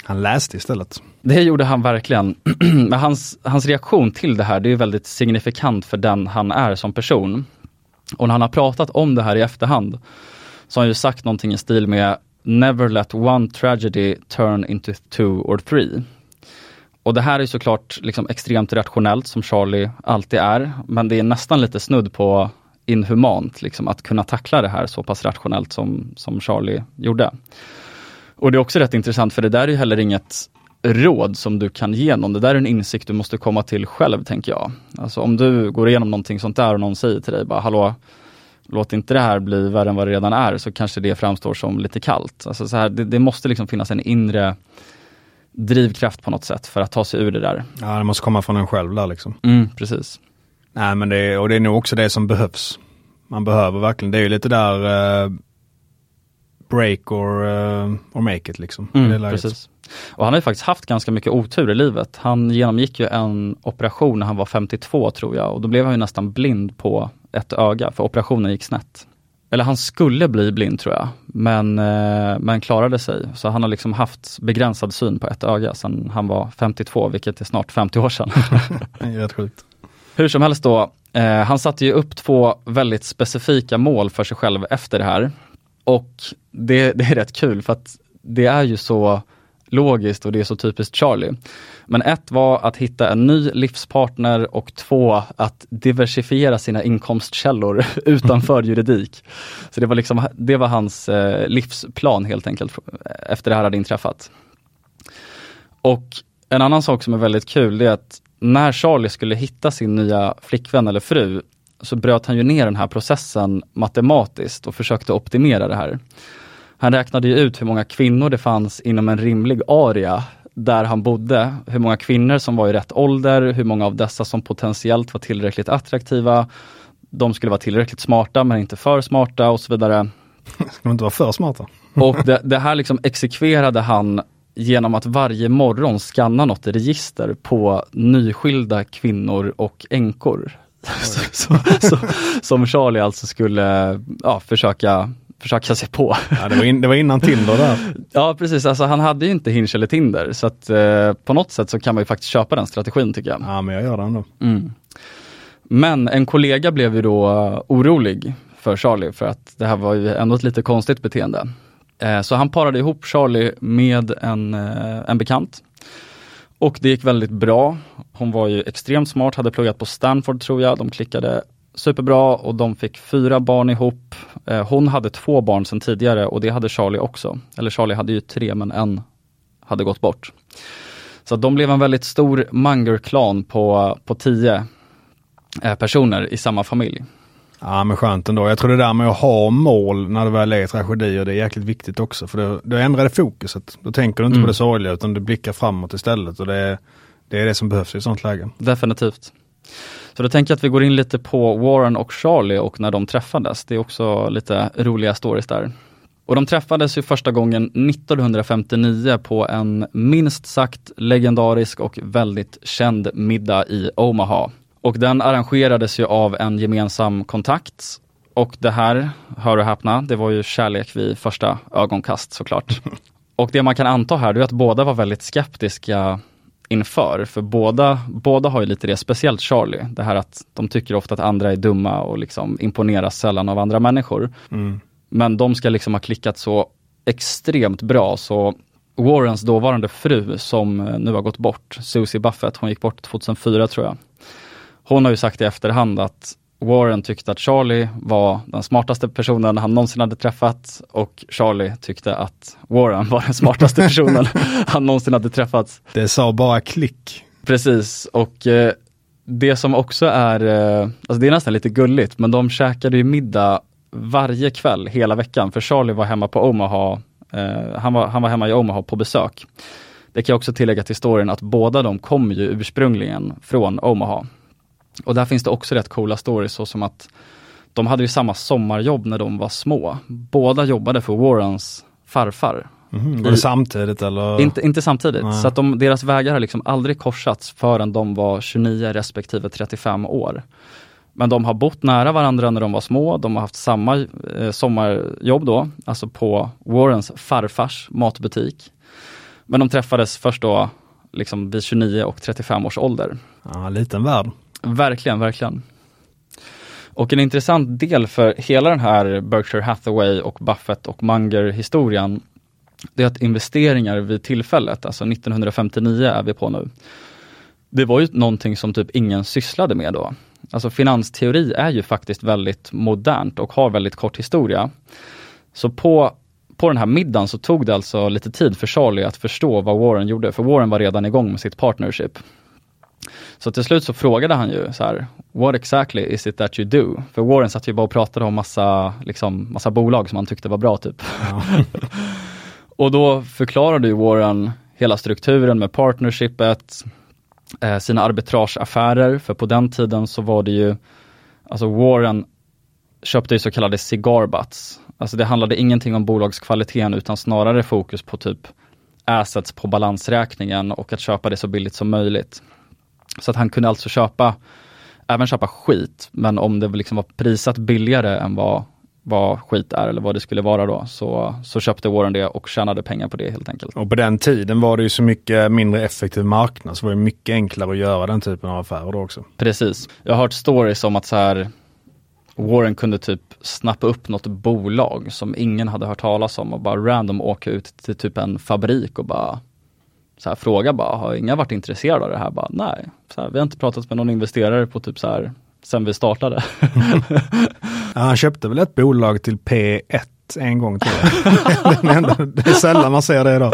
Speaker 2: Han läste istället.
Speaker 3: Det gjorde han verkligen. Men hans, hans reaktion till det här, det är väldigt signifikant för den han är som person. Och när han har pratat om det här i efterhand, så har han ju sagt någonting i stil med Never let one tragedy turn into two or three. Och det här är såklart liksom extremt rationellt som Charlie alltid är, men det är nästan lite snudd på inhumant liksom, att kunna tackla det här så pass rationellt som, som Charlie gjorde. Och det är också rätt intressant för det där är ju heller inget råd som du kan ge någon. Det där är en insikt du måste komma till själv tänker jag. Alltså om du går igenom någonting sånt där och någon säger till dig bara hallå, låt inte det här bli värre än vad det redan är, så kanske det framstår som lite kallt. Alltså så här, det, det måste liksom finnas en inre drivkraft på något sätt för att ta sig ur det där.
Speaker 2: Ja, det måste komma från en själv där liksom.
Speaker 3: Mm, precis.
Speaker 2: Nej men det, och det är nog också det som behövs. Man behöver verkligen, det är ju lite där eh, break or, eh, or make it liksom.
Speaker 3: Mm, precis. Och han har ju faktiskt haft ganska mycket otur i livet. Han genomgick ju en operation när han var 52 tror jag och då blev han ju nästan blind på ett öga för operationen gick snett. Eller han skulle bli blind tror jag, men, eh, men klarade sig. Så han har liksom haft begränsad syn på ett öga sedan han var 52, vilket är snart 50 år sedan.
Speaker 2: Det är rätt sjukt.
Speaker 3: Hur som helst då, eh, han satte ju upp två väldigt specifika mål för sig själv efter det här. Och det, det är rätt kul för att det är ju så logiskt och det är så typiskt Charlie. Men ett var att hitta en ny livspartner och två att diversifiera sina inkomstkällor utanför juridik. Så det var, liksom, det var hans eh, livsplan helt enkelt eh, efter det här hade inträffat. Och en annan sak som är väldigt kul är att när Charlie skulle hitta sin nya flickvän eller fru så bröt han ju ner den här processen matematiskt och försökte optimera det här. Han räknade ju ut hur många kvinnor det fanns inom en rimlig area där han bodde, hur många kvinnor som var i rätt ålder, hur många av dessa som potentiellt var tillräckligt attraktiva. De skulle vara tillräckligt smarta men inte för smarta och så vidare.
Speaker 2: Ska de inte vara för smarta?
Speaker 3: Och det, det här liksom exekverade han genom att varje morgon skanna något register på nyskilda kvinnor och änkor. Så, så, som Charlie alltså skulle ja, försöka, försöka se på.
Speaker 2: Ja, det, var in, det var innan Tinder där.
Speaker 3: Ja precis, alltså han hade ju inte Hinge eller Tinder så att eh, på något sätt så kan man ju faktiskt köpa den strategin tycker jag.
Speaker 2: Ja men jag gör det ändå.
Speaker 3: Mm. Men en kollega blev ju då eh, orolig för Charlie för att det här var ju ändå ett lite konstigt beteende. Eh, så han parade ihop Charlie med en, eh, en bekant. Och det gick väldigt bra. Hon var ju extremt smart, hade pluggat på Stanford tror jag. De klickade superbra och de fick fyra barn ihop. Eh, hon hade två barn sedan tidigare och det hade Charlie också. Eller Charlie hade ju tre men en hade gått bort. Så de blev en väldigt stor manger-klan på, på tio. personer i samma familj.
Speaker 2: Ja men skönt ändå. Jag tror det där med att ha mål när det väl är tragedier, det är jäkligt viktigt också. För det ändrar det fokuset. Då tänker du inte
Speaker 3: Mm.
Speaker 2: på det sorgliga utan du blickar framåt istället. Och det är, det är det som behövs i ett sånt läge.
Speaker 3: Definitivt. Så då tänker jag att vi går in lite på Warren och Charlie och när de träffades. Det är också lite roliga stories där. Och de träffades ju första gången 1959 på en minst sagt legendarisk och väldigt känd middag i Omaha. Och den arrangerades ju av en gemensam kontakt. Och det här, hör och häpna, det var ju kärlek vid första ögonkast såklart. Och det man kan anta här, det är att båda var väldigt skeptiska inför, för båda, båda har ju lite det, speciellt Charlie, det här att de tycker ofta att andra är dumma och liksom imponeras sällan av andra människor. Men de ska liksom ha klickat så extremt bra så Warrens dåvarande fru som eh, nu har gått bort, Susie Buffett, hon gick bort 2004 tror jag. Hon har ju sagt i efterhand att Warren tyckte att Charlie var den smartaste personen han någonsin hade träffat och Charlie tyckte att Warren var den smartaste personen han någonsin hade träffat.
Speaker 2: Det sa bara klick.
Speaker 3: Precis, och eh, det som också är, eh, alltså det är nästan lite gulligt, men de käkade ju middag varje kväll hela veckan, för Charlie var hemma på Omaha, eh, han, var, han var hemma i Omaha på besök. Det kan jag också tillägga till historien att båda de kom ju ursprungligen från Omaha. Och där finns det också rätt coola stories, så som att de hade ju samma sommarjobb när de var små. Båda jobbade för Warrens farfar,
Speaker 2: Mhm. Var det samtidigt eller?
Speaker 3: inte, inte samtidigt,
Speaker 2: Nej.
Speaker 3: så att de, deras vägar har liksom aldrig korsats förrän de var 29 respektive 35 år. Men de har bott nära varandra när de var små, de har haft samma eh, sommarjobb då, alltså på Warrens farfars matbutik. Men de träffades först då liksom vid 29 och 35 års ålder.
Speaker 2: Ja, liten värld.
Speaker 3: Verkligen, verkligen. Och en intressant del för hela den här Berkshire Hathaway och Buffett och Munger historien, det är att investeringar vid tillfället, alltså 1959 är vi på nu, det var ju någonting som typ ingen sysslade med då. Alltså finansteori är ju faktiskt väldigt modernt och har väldigt kort historia. Så på, på den här middagen så tog det alltså lite tid för Charlie att förstå vad Warren gjorde, för Warren var redan igång med sitt partnership. Så till slut så frågade han ju så här, What exactly is it that you do? För Warren satt ju bara och pratade om massa, liksom, massa bolag som han tyckte var bra typ. och då förklarade ju Warren hela strukturen med partnershipet, eh, sina arbitrageaffärer, för på den tiden så var det ju, alltså Warren köpte ju så kallade cigar butts. Alltså det handlade ingenting om bolagskvaliteten utan snarare fokus på typ assets på balansräkningen och att köpa det så billigt som möjligt. Så att han kunde alltså köpa, även köpa skit, men om det liksom var prisat billigare än vad, vad skit är eller vad det skulle vara då, så, så köpte Warren det och tjänade pengar på det helt enkelt.
Speaker 2: Och på den tiden var det ju så mycket mindre effektiv marknad så var det mycket enklare att göra den typen av affärer då också.
Speaker 3: Precis. Jag har hört stories om att så här Warren kunde typ snappa upp något bolag som ingen hade hört talas om och bara random åka ut till typ en fabrik och bara så här, fråga bara, har inga varit intresserade av det här? Bara, nej, så här, vi har inte pratat med någon investerare på typ så här sen vi startade.
Speaker 2: Ja, han köpte väl ett bolag till P1 en gång till. Den enda, det är sällan man ser det idag.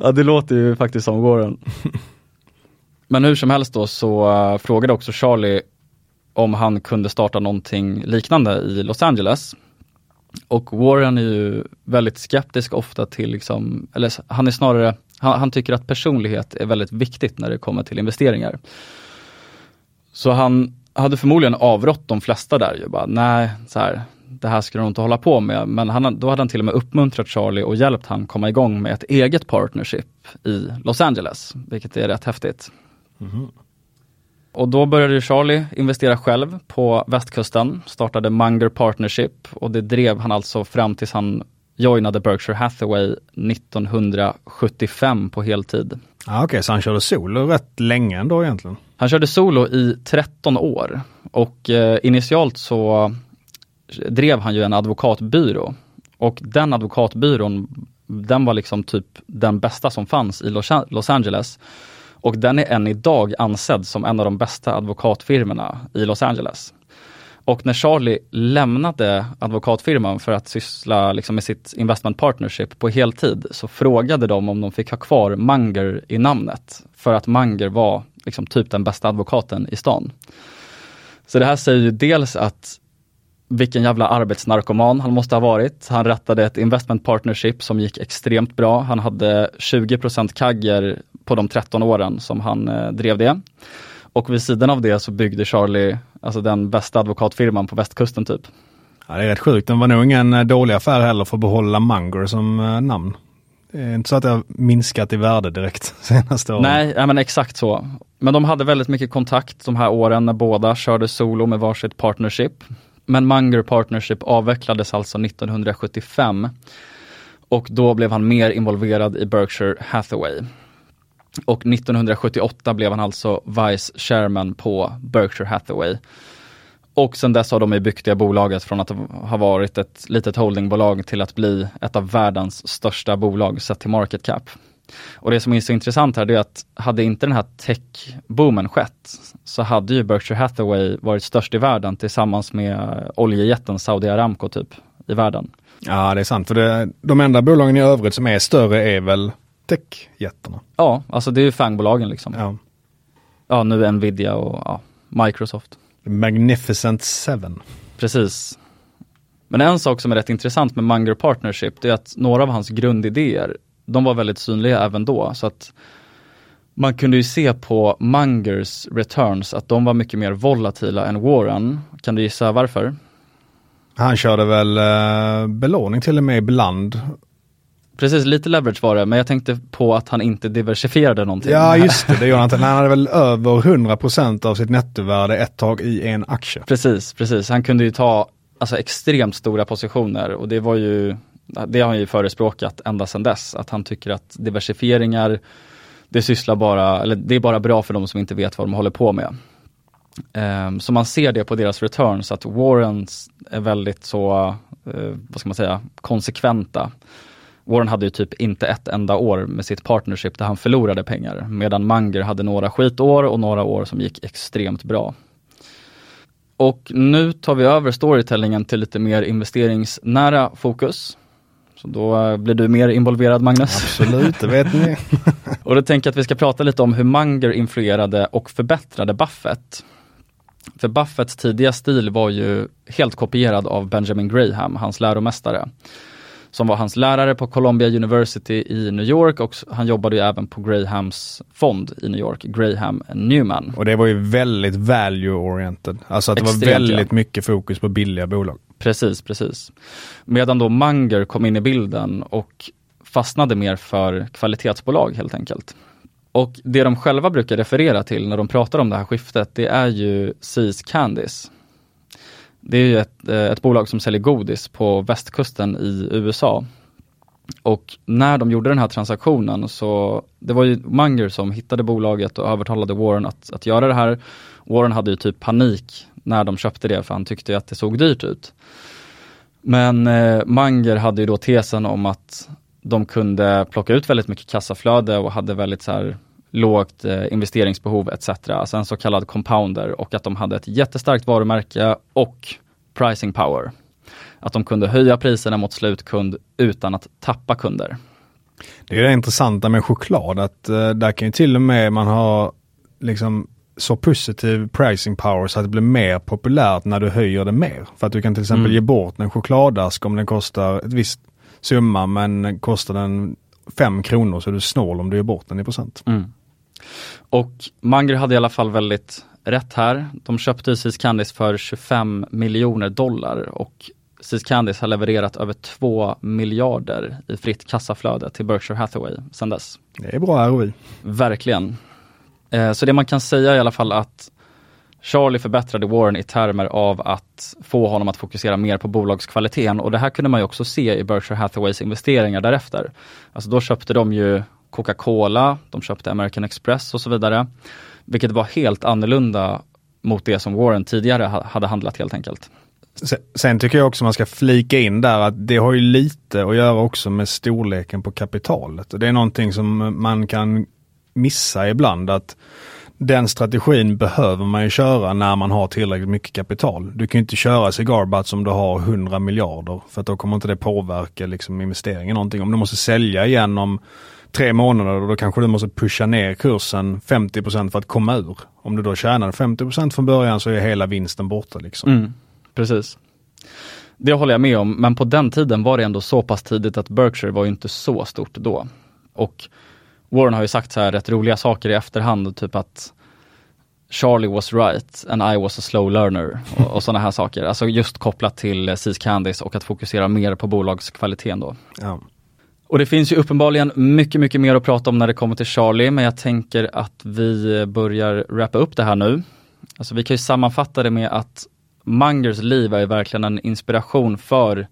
Speaker 3: ja, det låter ju faktiskt som Warren. Men hur som helst då så uh, frågade också Charlie om han kunde starta någonting liknande i Los Angeles. Och Warren är ju väldigt skeptisk ofta till, liksom, eller han är snarare, han, han tycker att personlighet är väldigt viktigt när det kommer till investeringar. Så han hade förmodligen avrått de flesta där ju, bara nej, så här, det här ska nog inte hålla på med. Men han, då hade han till och med uppmuntrat Charlie och hjälpt han komma igång med ett eget partnership i Los Angeles, vilket är rätt häftigt. Och då började Charlie investera själv på västkusten, startade Munger Partnership och det drev han alltså fram tills han joinade Berkshire Hathaway 1975 på heltid.
Speaker 2: Ja, Okej, så han körde solo rätt länge ändå egentligen.
Speaker 3: Han körde solo i 13 år och eh, initialt så drev han ju en advokatbyrå och den advokatbyrån den var liksom typ den bästa som fanns i Los, Angeles. Och den är än idag ansedd som en av de bästa advokatfirmorna i Los Angeles. Och när Charlie lämnade advokatfirman för att syssla liksom med sitt investment partnership på heltid så frågade de om de fick ha kvar Manger i namnet. För att Manger var liksom typ den bästa advokaten i stan. Så det här säger ju dels att vilken jävla arbetsnarkoman han måste ha varit. Han rättade ett investment partnership som gick extremt bra. Han hade 20% kagger på de 13 åren som han eh, drev det. Och vid sidan av det så byggde Charlie, alltså den bästa advokatfirman på västkusten typ.
Speaker 2: Ja, det är rätt sjukt. Den var nog ingen eh, dålig affär heller för att behålla Munger som eh, namn. Det är inte så att det har minskat i värde direkt senaste åren.
Speaker 3: Nej, ja, men exakt så. Men de hade väldigt mycket kontakt de här åren när båda körde solo med varsitt partnership. Men Munger Partnership avvecklades alltså 1975 och då blev han mer involverad i Berkshire Hathaway. Och 1978 blev han alltså Vice Chairman på Berkshire Hathaway. Och sen dess har de byggt det bolaget från att ha varit ett litet holdingbolag till att bli ett av världens största bolag sett till market cap. Och det som är så intressant här är att hade inte den här tech-boomen skett så hade ju Berkshire Hathaway varit störst i världen tillsammans med oljejätten Saudi Aramco typ i världen.
Speaker 2: Ja det är sant, för det, de enda bolagen i övrigt som är större är väl techjättarna.
Speaker 3: Ja, alltså det är ju fangbolagen liksom.
Speaker 2: Ja.
Speaker 3: Ja, nu Nvidia och ja, Microsoft.
Speaker 2: Magnificent Seven.
Speaker 3: Precis. Men en sak som är rätt intressant med Munger Partnership, det är att några av hans grundidéer, de var väldigt synliga även då. Så att man kunde ju se på Mungers returns att de var mycket mer volatila än Warren. Kan du gissa varför?
Speaker 2: Han körde väl eh, belåning till och med ibland.
Speaker 3: Precis, lite leverage var det, men jag tänkte på att han inte diversifierade någonting.
Speaker 2: Ja just det, det gjorde han inte. Han hade väl över 100% av sitt nettovärde ett tag i en aktie.
Speaker 3: Precis, precis. Han kunde ju ta alltså, extremt stora positioner och det var ju, det har han ju förespråkat ända sedan dess, att han tycker att diversifieringar, det sysslar bara, eller det är bara bra för de som inte vet vad de håller på med. Um, så man ser det på deras returns, att Warrens är väldigt så, uh, vad ska man säga, konsekventa. Warren hade ju typ inte ett enda år med sitt partnership där han förlorade pengar, medan Munger hade några skitår och några år som gick extremt bra. Och nu tar vi över storytellingen till lite mer investeringsnära fokus. Så då eh, blir du mer involverad Magnus.
Speaker 2: Absolut, det vet ni.
Speaker 3: och då tänker jag att vi ska prata lite om hur Munger influerade och förbättrade Buffett. För Buffetts tidiga stil var ju helt kopierad av Benjamin Graham, hans läromästare som var hans lärare på Columbia University i New York och han jobbade ju även på Grahams fond i New York, Graham Newman.
Speaker 2: Och det var ju väldigt value-oriented, alltså att det Extremt, var väldigt ja. mycket fokus på billiga bolag.
Speaker 3: Precis, precis. Medan då Munger kom in i bilden och fastnade mer för kvalitetsbolag helt enkelt. Och det de själva brukar referera till när de pratar om det här skiftet, det är ju Seas Candies. Det är ju ett, eh, ett bolag som säljer godis på västkusten i USA. Och när de gjorde den här transaktionen så, det var ju Munger som hittade bolaget och övertalade Warren att, att göra det här. Warren hade ju typ panik när de köpte det för han tyckte att det såg dyrt ut. Men eh, Munger hade ju då tesen om att de kunde plocka ut väldigt mycket kassaflöde och hade väldigt så här lågt eh, investeringsbehov etc. Alltså en så kallad compounder och att de hade ett jättestarkt varumärke och pricing power. Att de kunde höja priserna mot slutkund utan att tappa kunder.
Speaker 2: Det är det intressanta med choklad att uh, där kan ju till och med man ha liksom så positiv pricing power så att det blir mer populärt när du höjer det mer. För att du kan till exempel mm. ge bort en chokladask om den kostar ett visst summa men kostar den 5 kronor så är du snål om du ger bort den i procent.
Speaker 3: Mm. Och Munger hade i alla fall väldigt rätt här. De köpte Seas Candice för 25 miljoner dollar och Seas Candice har levererat över 2 miljarder i fritt kassaflöde till Berkshire Hathaway sedan dess.
Speaker 2: Det är bra ROI.
Speaker 3: Verkligen. Eh, så det man kan säga i alla fall att Charlie förbättrade Warren i termer av att få honom att fokusera mer på bolagskvaliteten och det här kunde man ju också se i Berkshire Hathaways investeringar därefter. Alltså då köpte de ju Coca-Cola, de köpte American Express och så vidare. Vilket var helt annorlunda mot det som Warren tidigare hade handlat helt enkelt.
Speaker 2: Sen tycker jag också man ska flika in där att det har ju lite att göra också med storleken på kapitalet. Det är någonting som man kan missa ibland att den strategin behöver man ju köra när man har tillräckligt mycket kapital. Du kan ju inte köra cigarbutts om du har 100 miljarder för att då kommer inte det påverka liksom investeringen någonting. Om du måste sälja igen om tre månader och då kanske du måste pusha ner kursen 50% för att komma ur. Om du då tjänar 50% från början så är hela vinsten borta. Liksom.
Speaker 3: Mm, precis. Det håller jag med om, men på den tiden var det ändå så pass tidigt att Berkshire var inte så stort då. Och Warren har ju sagt så här rätt roliga saker i efterhand, typ att Charlie was right and I was a slow learner och, och sådana här saker. Alltså just kopplat till Seas Candies och att fokusera mer på bolagskvaliteten då.
Speaker 2: Ja.
Speaker 3: Och det finns ju uppenbarligen mycket, mycket mer att prata om när det kommer till Charlie, men jag tänker att vi börjar wrappa upp det här nu. Alltså vi kan ju sammanfatta det med att Mangers liv är verkligen en inspiration för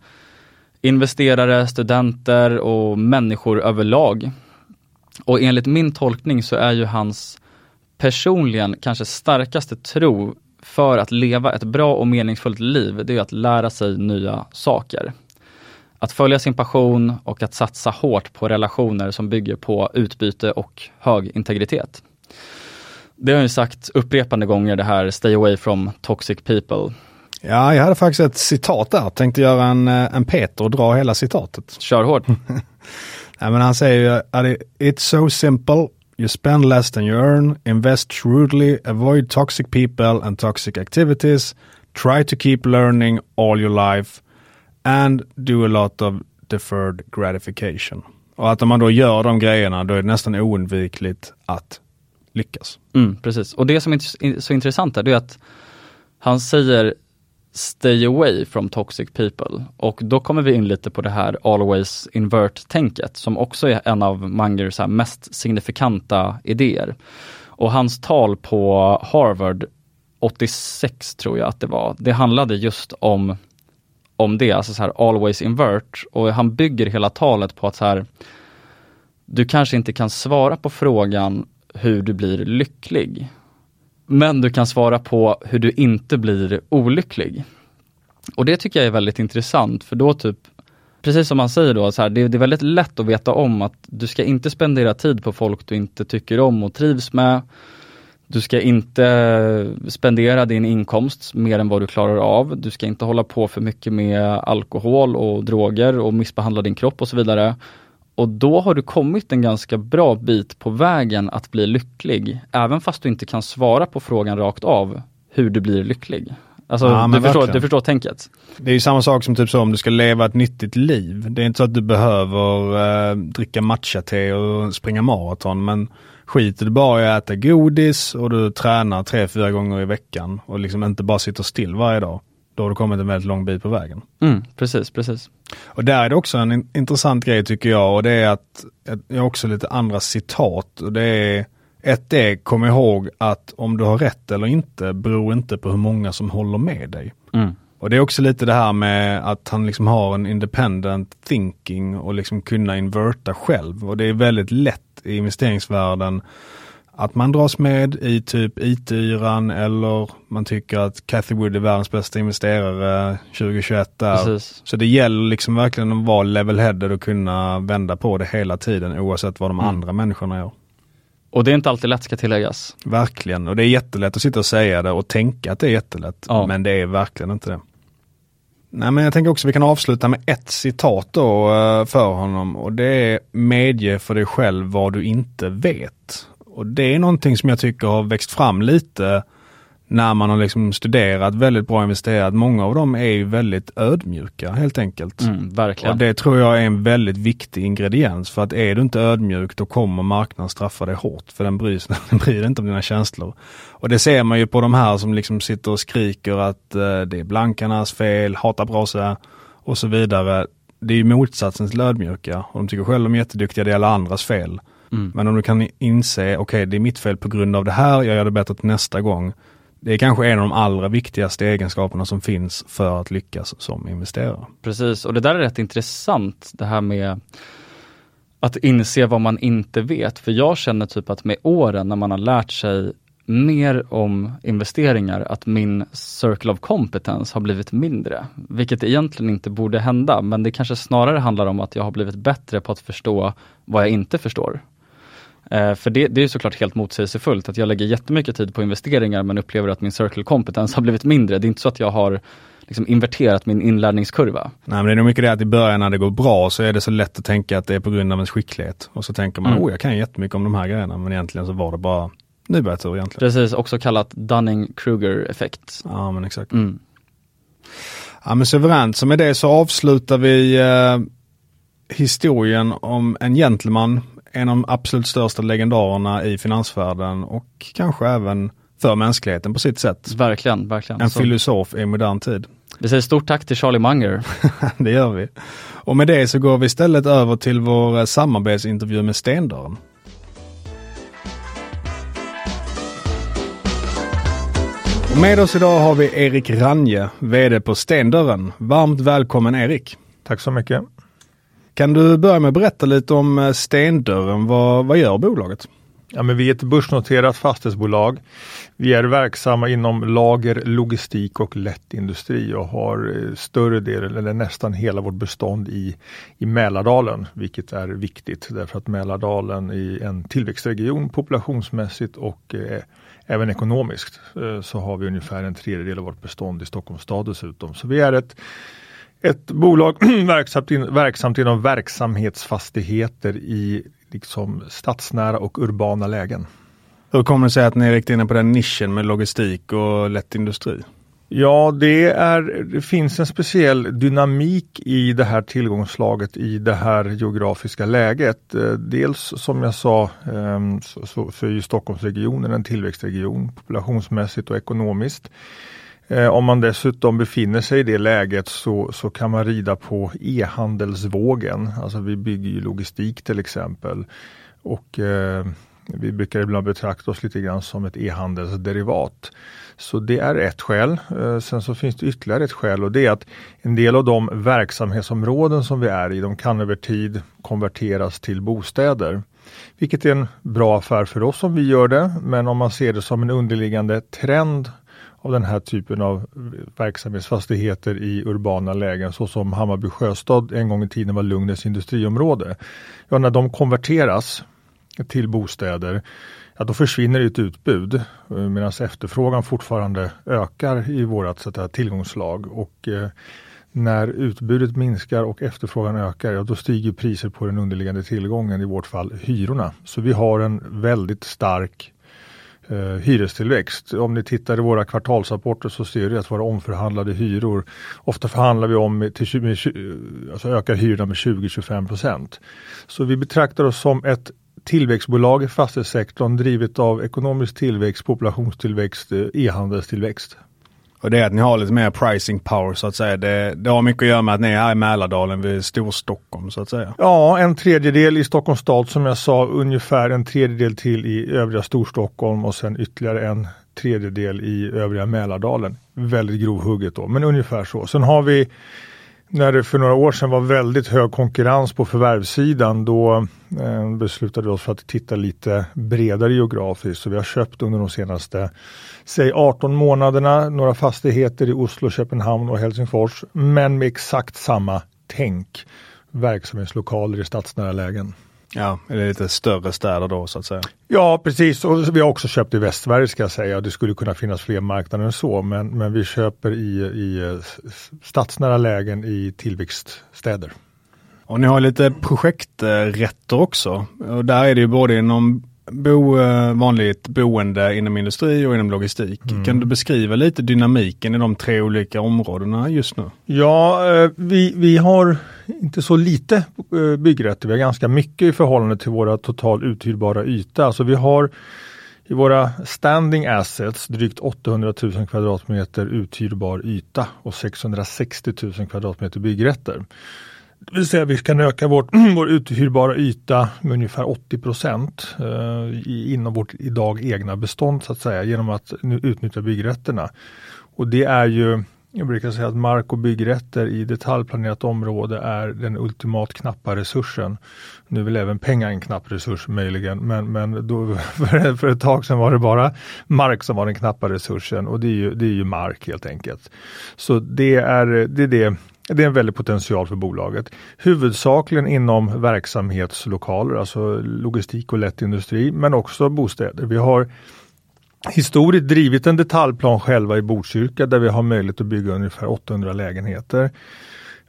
Speaker 3: investerare, studenter och människor överlag. Och enligt min tolkning så är ju hans personligen kanske starkaste tro för att leva ett bra och meningsfullt liv, det är att lära sig nya saker. Att följa sin passion och att satsa hårt på relationer som bygger på utbyte och hög integritet. Det har jag ju sagt upprepande gånger det här Stay away from toxic people.
Speaker 2: Ja, jag hade faktiskt ett citat där. Tänkte göra en, eh, en Peter och dra hela citatet.
Speaker 3: Kör hårt.
Speaker 2: ja, men han säger ju it's so simple. You spend less than you earn, invest shrewdly, avoid toxic people and toxic activities, try to keep learning all your life and do a lot of deferred gratification. Och att om man då gör de grejerna, då är det nästan oundvikligt att lyckas.
Speaker 3: Mm, precis, och det som är så intressant är, det är att han säger stay away from toxic people. Och då kommer vi in lite på det här always invert-tänket som också är en av Mangers mest signifikanta idéer. Och hans tal på Harvard 86 tror jag att det var, det handlade just om, om det, alltså så här always invert. Och han bygger hela talet på att så här, du kanske inte kan svara på frågan hur du blir lycklig. Men du kan svara på hur du inte blir olycklig. Och det tycker jag är väldigt intressant för då typ, precis som man säger då, så här, det, det, är väldigt lätt att veta om att du ska inte spendera tid på folk du inte tycker om och trivs med. Du ska inte spendera din inkomst mer än vad du klarar av. Du ska inte hålla på för mycket med alkohol och droger och missbehandla din kropp och så vidare. Och då har du kommit en ganska bra bit på vägen att bli lycklig, även fast du inte kan svara på frågan rakt av hur du blir lycklig. Alltså, ja, du, förstår, du förstår tänket.
Speaker 2: Det är ju samma sak som typ så om du ska leva ett nyttigt liv. Det är inte så att du behöver eh, dricka matcha-te och springa maraton, men skiter du bara i att äta godis och du tränar tre, fyra gånger i veckan och liksom inte bara sitter still varje dag, då har du kommit en väldigt lång bit på vägen.
Speaker 3: Mm, precis, precis.
Speaker 2: Och där är det också en in intressant grej tycker jag och det är att, jag har också lite andra citat och det är ett är, kom ihåg att om du har rätt eller inte beror inte på hur många som håller med dig.
Speaker 3: Mm.
Speaker 2: Och det är också lite det här med att han liksom har en independent thinking och liksom kunna inverta själv. Och det är väldigt lätt i investeringsvärlden att man dras med i typ IT-yran eller man tycker att Cathy Wood är världens bästa investerare 2021 där. Precis. Så det gäller liksom verkligen att vara level-headed och kunna vända på det hela tiden oavsett vad de mm. andra människorna gör.
Speaker 3: Och det är inte alltid lätt ska tilläggas.
Speaker 2: Verkligen, och det är jättelätt att sitta och säga det och tänka att det är jättelätt. Ja. Men det är verkligen inte det. Nej men jag tänker också att vi kan avsluta med ett citat då eh, för honom och det är medge för dig själv vad du inte vet. Och det är någonting som jag tycker har växt fram lite när man har liksom studerat väldigt bra investerat. Många av dem är ju väldigt ödmjuka helt enkelt.
Speaker 3: Mm, verkligen.
Speaker 2: Och det tror jag är en väldigt viktig ingrediens för att är du inte ödmjuk då kommer marknaden straffa dig hårt för den bryr, den bryr inte om dina känslor. Och det ser man ju på de här som liksom sitter och skriker att uh, det är blankarnas fel, hatar brasa och så vidare. Det är ju motsatsen till ödmjuka och de tycker själva de är jätteduktiga, det är alla andras fel. Mm. Men om du kan inse, okej okay, det är mitt fel på grund av det här, jag gör det bättre till nästa gång det är kanske en av de allra viktigaste egenskaperna som finns för att lyckas som investerare.
Speaker 3: Precis, och det där är rätt intressant det här med att inse vad man inte vet. För jag känner typ att med åren när man har lärt sig mer om investeringar, att min circle of competence har blivit mindre. Vilket egentligen inte borde hända, men det kanske snarare handlar om att jag har blivit bättre på att förstå vad jag inte förstår. Eh, för det, det är såklart helt motsägelsefullt att jag lägger jättemycket tid på investeringar men upplever att min circle competence har blivit mindre. Det är inte så att jag har liksom inverterat min inlärningskurva.
Speaker 2: Nej men det är nog mycket det att i början när det går bra så är det så lätt att tänka att det är på grund av ens skicklighet. Och så tänker man, mm. oh jag kan jättemycket om de här grejerna men egentligen så var det bara nybörjartur egentligen.
Speaker 3: Precis, också kallat Dunning-Kruger effekt.
Speaker 2: Ja men exakt. Mm. Ja men suveränt, så med det så avslutar vi eh, historien om en gentleman, en av de absolut största legendarerna i finansvärlden och kanske även för mänskligheten på sitt sätt.
Speaker 3: Verkligen, verkligen.
Speaker 2: En så. filosof i modern tid.
Speaker 3: Vi säger stort tack till Charlie Munger.
Speaker 2: det gör vi. Och med det så går vi istället över till vår samarbetsintervju med Stendörren. Och med oss idag har vi Erik Ranje, VD på Stendörren. Varmt välkommen Erik!
Speaker 4: Tack så mycket!
Speaker 2: Kan du börja med att berätta lite om eh, Stendörren? Vad, vad gör bolaget?
Speaker 4: Ja, men vi är ett börsnoterat fastighetsbolag. Vi är verksamma inom lager, logistik och lätt industri och har eh, större delen eller nästan hela vårt bestånd i, i Mälardalen, vilket är viktigt därför att Mälardalen är en tillväxtregion populationsmässigt och eh, även ekonomiskt eh, så har vi ungefär en tredjedel av vårt bestånd i Stockholms stad dessutom. Så vi är ett ett bolag verksamt, in, verksamt inom verksamhetsfastigheter i liksom stadsnära och urbana lägen.
Speaker 2: Hur kommer det sig att ni är riktigt inne på den nischen med logistik och lätt industri?
Speaker 4: Ja, det, är, det finns en speciell dynamik i det här tillgångslaget i det här geografiska läget. Eh, dels som jag sa ehm, så, så är ju Stockholmsregionen en tillväxtregion populationsmässigt och ekonomiskt. Eh, om man dessutom befinner sig i det läget så, så kan man rida på e-handelsvågen. Alltså vi bygger ju logistik till exempel. Och eh, vi brukar ibland betrakta oss lite grann som ett e-handelsderivat. Så det är ett skäl. Eh, sen så finns det ytterligare ett skäl och det är att en del av de verksamhetsområden som vi är i, de kan över tid konverteras till bostäder. Vilket är en bra affär för oss om vi gör det, men om man ser det som en underliggande trend av den här typen av verksamhetsfastigheter i urbana lägen såsom Hammarby Sjöstad en gång i tiden var Lugnäs industriområde. Ja, när de konverteras till bostäder, ja, då försvinner ett utbud eh, medan efterfrågan fortfarande ökar i vårt sätt tillgångslag. Och, eh, när utbudet minskar och efterfrågan ökar, ja, då stiger priser på den underliggande tillgången, i vårt fall hyrorna. Så vi har en väldigt stark eh, hyrestillväxt. Om ni tittar i våra kvartalsrapporter så ser ni att våra omförhandlade hyror, ofta förhandlar vi om till 20, alltså ökar hyrorna med 20-25 procent. Så vi betraktar oss som ett tillväxtbolag i fastighetssektorn drivet av ekonomisk tillväxt, populationstillväxt, eh, e-handelstillväxt.
Speaker 2: Och det är att ni har lite mer pricing power så att säga. Det, det har mycket att göra med att ni är i Mälardalen vid Storstockholm så att säga.
Speaker 4: Ja, en tredjedel i Stockholms stad som jag sa, ungefär en tredjedel till i övriga Storstockholm och sen ytterligare en tredjedel i övriga Mälardalen. Väldigt grovhugget då, men ungefär så. Sen har vi när det för några år sedan var väldigt hög konkurrens på förvärvssidan då eh, beslutade vi oss för att titta lite bredare geografiskt. Så vi har köpt under de senaste säg 18 månaderna några fastigheter i Oslo, Köpenhamn och Helsingfors men med exakt samma tänk. Verksamhetslokaler i stadsnära lägen.
Speaker 2: Ja, eller lite större städer då så att säga.
Speaker 4: Ja, precis. Och vi har också köpt i Västsverige ska jag säga. Det skulle kunna finnas fler marknader än så, men, men vi köper i, i stadsnära lägen i tillväxtstäder.
Speaker 2: Och ni har lite projekträtter också. Och där är det ju både inom bo, eh, vanligt boende inom industri och inom logistik. Mm. Kan du beskriva lite dynamiken i de tre olika områdena just nu?
Speaker 4: Ja, eh, vi, vi har inte så lite eh, byggrätter. Vi har ganska mycket i förhållande till våra total uthyrbara yta. Alltså vi har i våra standing assets drygt 800 000 kvadratmeter uthyrbar yta och 660 000 kvadratmeter byggrätter. Det vill säga vi kan öka vårt, vår uthyrbara yta med ungefär 80 procent eh, inom vårt idag egna bestånd så att säga genom att utnyttja byggrätterna. Och det är ju jag brukar säga att mark och byggrätter i detaljplanerat område är den ultimat knappa resursen. Nu är väl även pengar en knapp resurs möjligen, men, men då, för, för ett tag sedan var det bara mark som var den knappa resursen och det är ju, det är ju mark helt enkelt. Så det är det, är det det är en väldig potential för bolaget. Huvudsakligen inom verksamhetslokaler, alltså logistik och lätt industri, men också bostäder. Vi har historiskt drivit en detaljplan själva i Botkyrka där vi har möjlighet att bygga ungefär 800 lägenheter.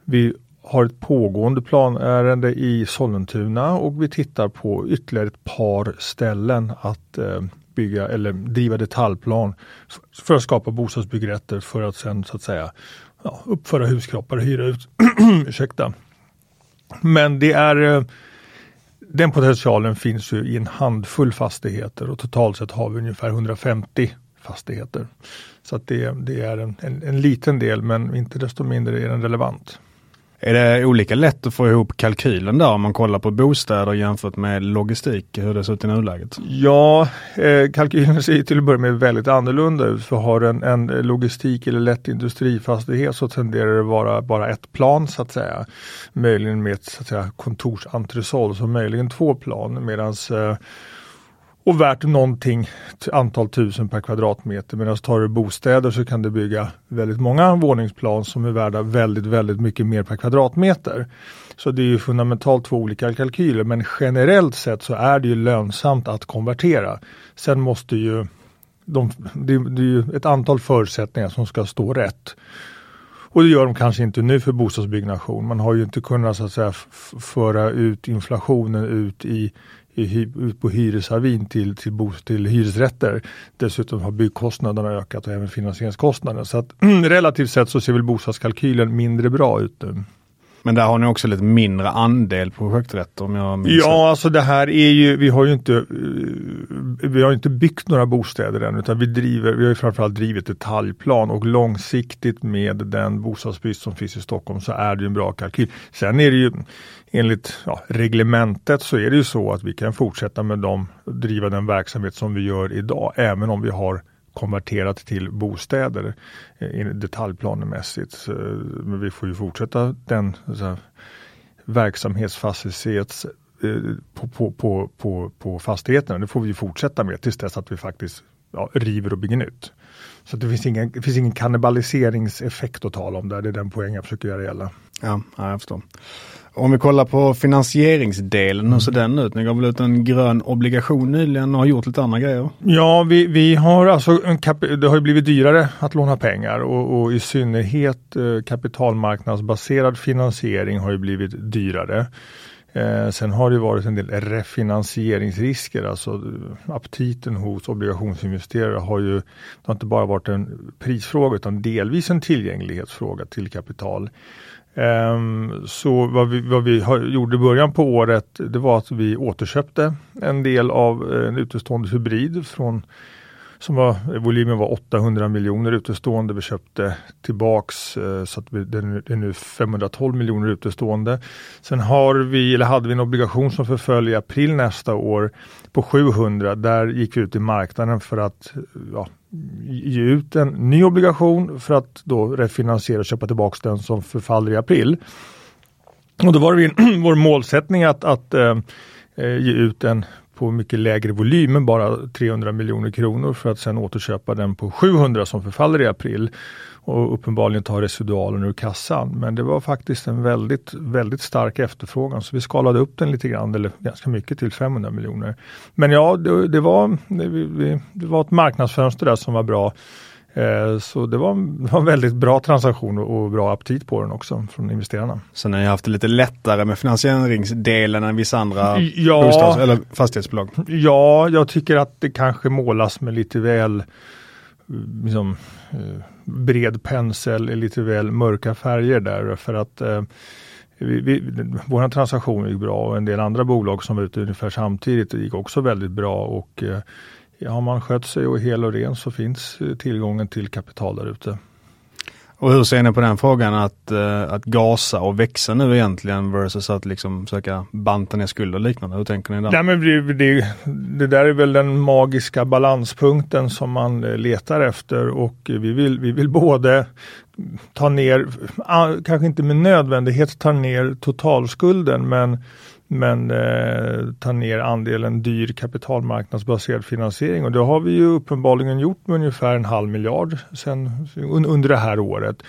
Speaker 4: Vi har ett pågående planärende i Sollentuna och vi tittar på ytterligare ett par ställen att eh, bygga eller driva detaljplan för att skapa bostadsbyggrätter för att sen så att säga ja, uppföra huskroppar och hyra ut. Ursäkta. Men det är eh, den potentialen finns ju i en handfull fastigheter och totalt sett har vi ungefär 150 fastigheter. Så att det, det är en, en, en liten del men inte desto mindre är den relevant.
Speaker 2: Är det olika lätt att få ihop kalkylen där om man kollar på bostäder jämfört med logistik, hur det ser ut i nuläget?
Speaker 4: Ja, eh, kalkylen ser till att börja med väldigt annorlunda ut. För har en, en logistik eller lätt industrifastighet så tenderar det vara bara ett plan så att säga. Möjligen med ett så att säga, kontorsentresol, så möjligen två plan. Medans eh, och värt någonting antal tusen per kvadratmeter. Medan tar du bostäder så kan du bygga väldigt många våningsplan som är värda väldigt, väldigt mycket mer per kvadratmeter. Så det är ju fundamentalt två olika kalkyler men generellt sett så är det ju lönsamt att konvertera. Sen måste ju de, det, det är ju ett antal förutsättningar som ska stå rätt. Och det gör de kanske inte nu för bostadsbyggnation. Man har ju inte kunnat så att säga, föra ut inflationen ut i på hyresavin till, till, till hyresrätter. Dessutom har byggkostnaderna ökat och även finansieringskostnaderna. Så att relativt sett så ser väl bostadskalkylen mindre bra ut nu.
Speaker 2: Men där har ni också lite mindre andel projekträtter om jag minns
Speaker 4: Ja, alltså det här är ju, vi har ju inte, eh, vi har inte byggt några bostäder än utan vi driver, vi har ju framförallt drivit detaljplan och långsiktigt med den bostadsbrist som finns i Stockholm så är det ju en bra kalkyl. Sen är det ju enligt ja, reglementet så är det ju så att vi kan fortsätta med dem, driva den verksamhet som vi gör idag, även om vi har konverterat till bostäder detaljplanemässigt. Men vi får ju fortsätta den så verksamhetsfacilitet på, på, på, på, på fastigheterna. Det får vi fortsätta med tills dess att vi faktiskt ja, river och bygger nytt. Så det finns ingen, det finns ingen kannibaliseringseffekt att tala om där. Det är den poäng jag försöker göra gälla.
Speaker 2: Ja, jag förstår. Om vi kollar på finansieringsdelen, hur ser den ut? Ni gav väl ut en grön obligation nyligen och har gjort lite andra grejer?
Speaker 4: Ja, vi, vi har alltså, en det har blivit dyrare att låna pengar och, och i synnerhet eh, kapitalmarknadsbaserad finansiering har ju blivit dyrare. Eh, sen har det varit en del refinansieringsrisker, alltså aptiten hos obligationsinvesterare har ju det har inte bara varit en prisfråga utan delvis en tillgänglighetsfråga till kapital. Um, så vad vi, vad vi har, gjorde i början på året det var att vi återköpte en del av en utestående hybrid från som var, volymen var 800 miljoner utestående. Vi köpte tillbaks eh, så att vi, det är nu 512 miljoner utestående. Sen har vi, eller hade vi en obligation som förföll i april nästa år på 700. Där gick vi ut i marknaden för att eh, ja, ge ut en ny obligation för att då refinansiera och köpa tillbaks den som förfaller i april. Och då var det vår målsättning att, att eh, ge ut en på mycket lägre volym än bara 300 miljoner kronor för att sen återköpa den på 700 som förfaller i april och uppenbarligen ta residualen ur kassan. Men det var faktiskt en väldigt, väldigt stark efterfrågan så vi skalade upp den lite grann, eller ganska mycket till 500 miljoner. Men ja, det, det var, det, det var ett marknadsfönster där som var bra. Eh, så det var, en väldigt bra transaktion och bra aptit på den också från investerarna.
Speaker 2: Så ni har haft det lite lättare med finansieringsdelen än vissa andra ja, bostads eller fastighetsbolag?
Speaker 4: Ja, jag tycker att det kanske målas med lite väl liksom, eh, bred pensel, lite väl mörka färger där för att eh, vi, vi, våra transaktioner gick bra och en del andra bolag som var ute ungefär samtidigt gick också väldigt bra och eh, har man skött sig och är hel och ren så finns eh, tillgången till kapital där ute.
Speaker 2: Och hur ser ni på den frågan att, uh, att gasa och växa nu egentligen versus att liksom försöka banta ner skulder och liknande? Hur tänker ni där?
Speaker 4: Nej, men det, det, det, där är väl den magiska balanspunkten som man letar efter och vi vill, vi vill både ta ner, kanske inte med nödvändighet ta ner totalskulden men men eh, ta ner andelen dyr kapitalmarknadsbaserad finansiering och det har vi ju uppenbarligen gjort med ungefär en halv miljard sen, un, under det här året.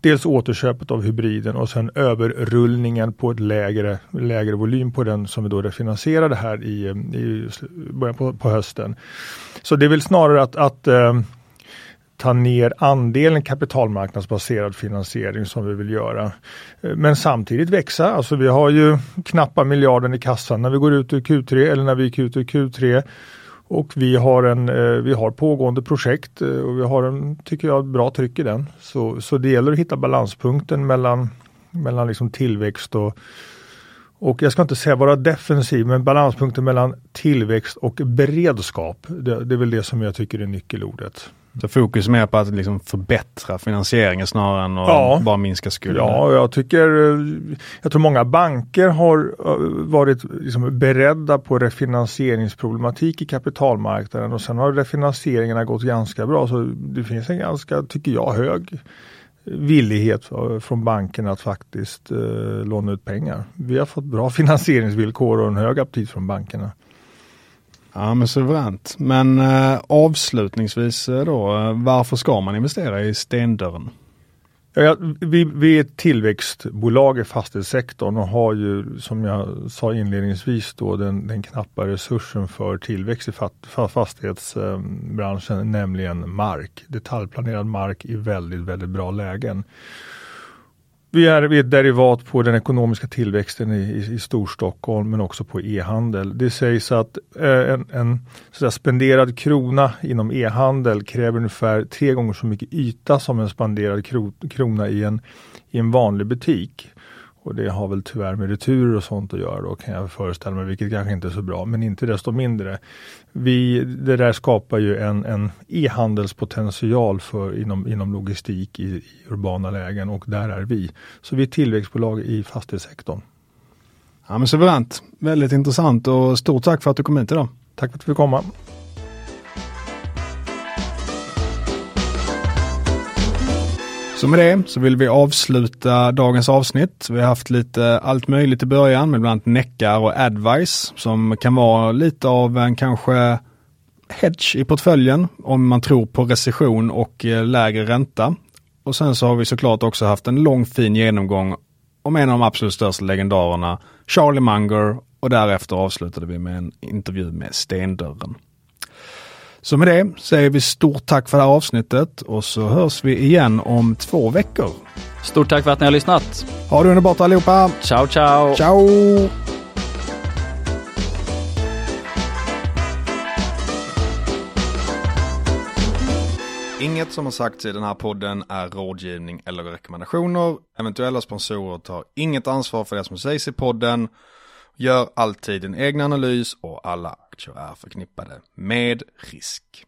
Speaker 4: Dels återköpet av hybriden och sen överrullningen på ett lägre, lägre volym på den som vi då refinansierade här i, eh, i början på, på hösten. Så det är väl snarare att, att eh, ta ner andelen kapitalmarknadsbaserad finansiering som vi vill göra. Eh, men samtidigt växa. Alltså vi har ju knappa miljarden i kassan när vi går ut ur Q3 eller när vi gick ut ur Q3. Och vi har, en, eh, vi har pågående projekt eh, och vi har en, tycker jag, bra tryck i den. Så, så det gäller att hitta balanspunkten mellan, mellan liksom tillväxt och och jag ska inte säga vara defensiv, men balanspunkten mellan tillväxt och beredskap. Det, det är väl det som jag tycker är nyckelordet.
Speaker 2: Så fokus mer på att liksom förbättra finansieringen snarare än att ja. bara minska skulden?
Speaker 4: Ja, jag tycker, jag tror många banker har eh, varit liksom beredda på refinansieringsproblematik i kapitalmarknaden och sen har refinansieringarna gått ganska bra. Så det finns en ganska, tycker jag, hög villighet från bankerna att faktiskt eh, låna ut pengar. Vi har fått bra finansieringsvillkor och en hög aptit från bankerna.
Speaker 2: Ja men suveränt. Men eh, avslutningsvis eh, då, eh, varför ska man investera i stendörren?
Speaker 4: Ja, vi, vi är ett tillväxtbolag i fastighetssektorn och har ju som jag sa inledningsvis då den, den knappa resursen för tillväxt i fastighetsbranschen, nämligen mark. Detaljplanerad mark i väldigt, väldigt bra lägen. Vi är, vi är ett derivat på den ekonomiska tillväxten i, i, i Storstockholm men också på e-handel. Det sägs att eh, en, en så spenderad krona inom e-handel kräver ungefär tre gånger så mycket yta som en spenderad kro, krona i en, i en vanlig butik. Och det har väl tyvärr med returer och sånt att göra då kan jag föreställa mig, vilket kanske inte är så bra, men inte desto mindre. Vi, det där skapar ju en, en e-handelspotential för inom, inom logistik i, i urbana lägen och där är vi. Så vi är tillväxtbolag i fastighetssektorn.
Speaker 2: Ja men suveränt, väldigt intressant och stort tack för att du kom hit idag.
Speaker 4: Tack för att du fick komma.
Speaker 2: Så med det så vill vi avsluta dagens avsnitt. Vi har haft lite allt möjligt i början med bland annat neckar och advice som kan vara lite av en kanske hedge i portföljen om man tror på recession och eh, lägre ränta. Och sen så har vi såklart också haft en lång fin genomgång om en av de absolut största legendarerna, Charlie Munger och därefter avslutade vi med en intervju med Stendörren. Så med det säger vi stort tack för det här avsnittet och så hörs vi igen om två veckor.
Speaker 3: Stort tack för att ni har lyssnat.
Speaker 2: Ha det underbart allihopa.
Speaker 3: Ciao, ciao.
Speaker 2: Ciao. Inget som har sagts i den här podden är rådgivning eller rekommendationer. Eventuella sponsorer tar inget ansvar för det som sägs i podden. Gör alltid din egen analys och alla aktier är förknippade med risk.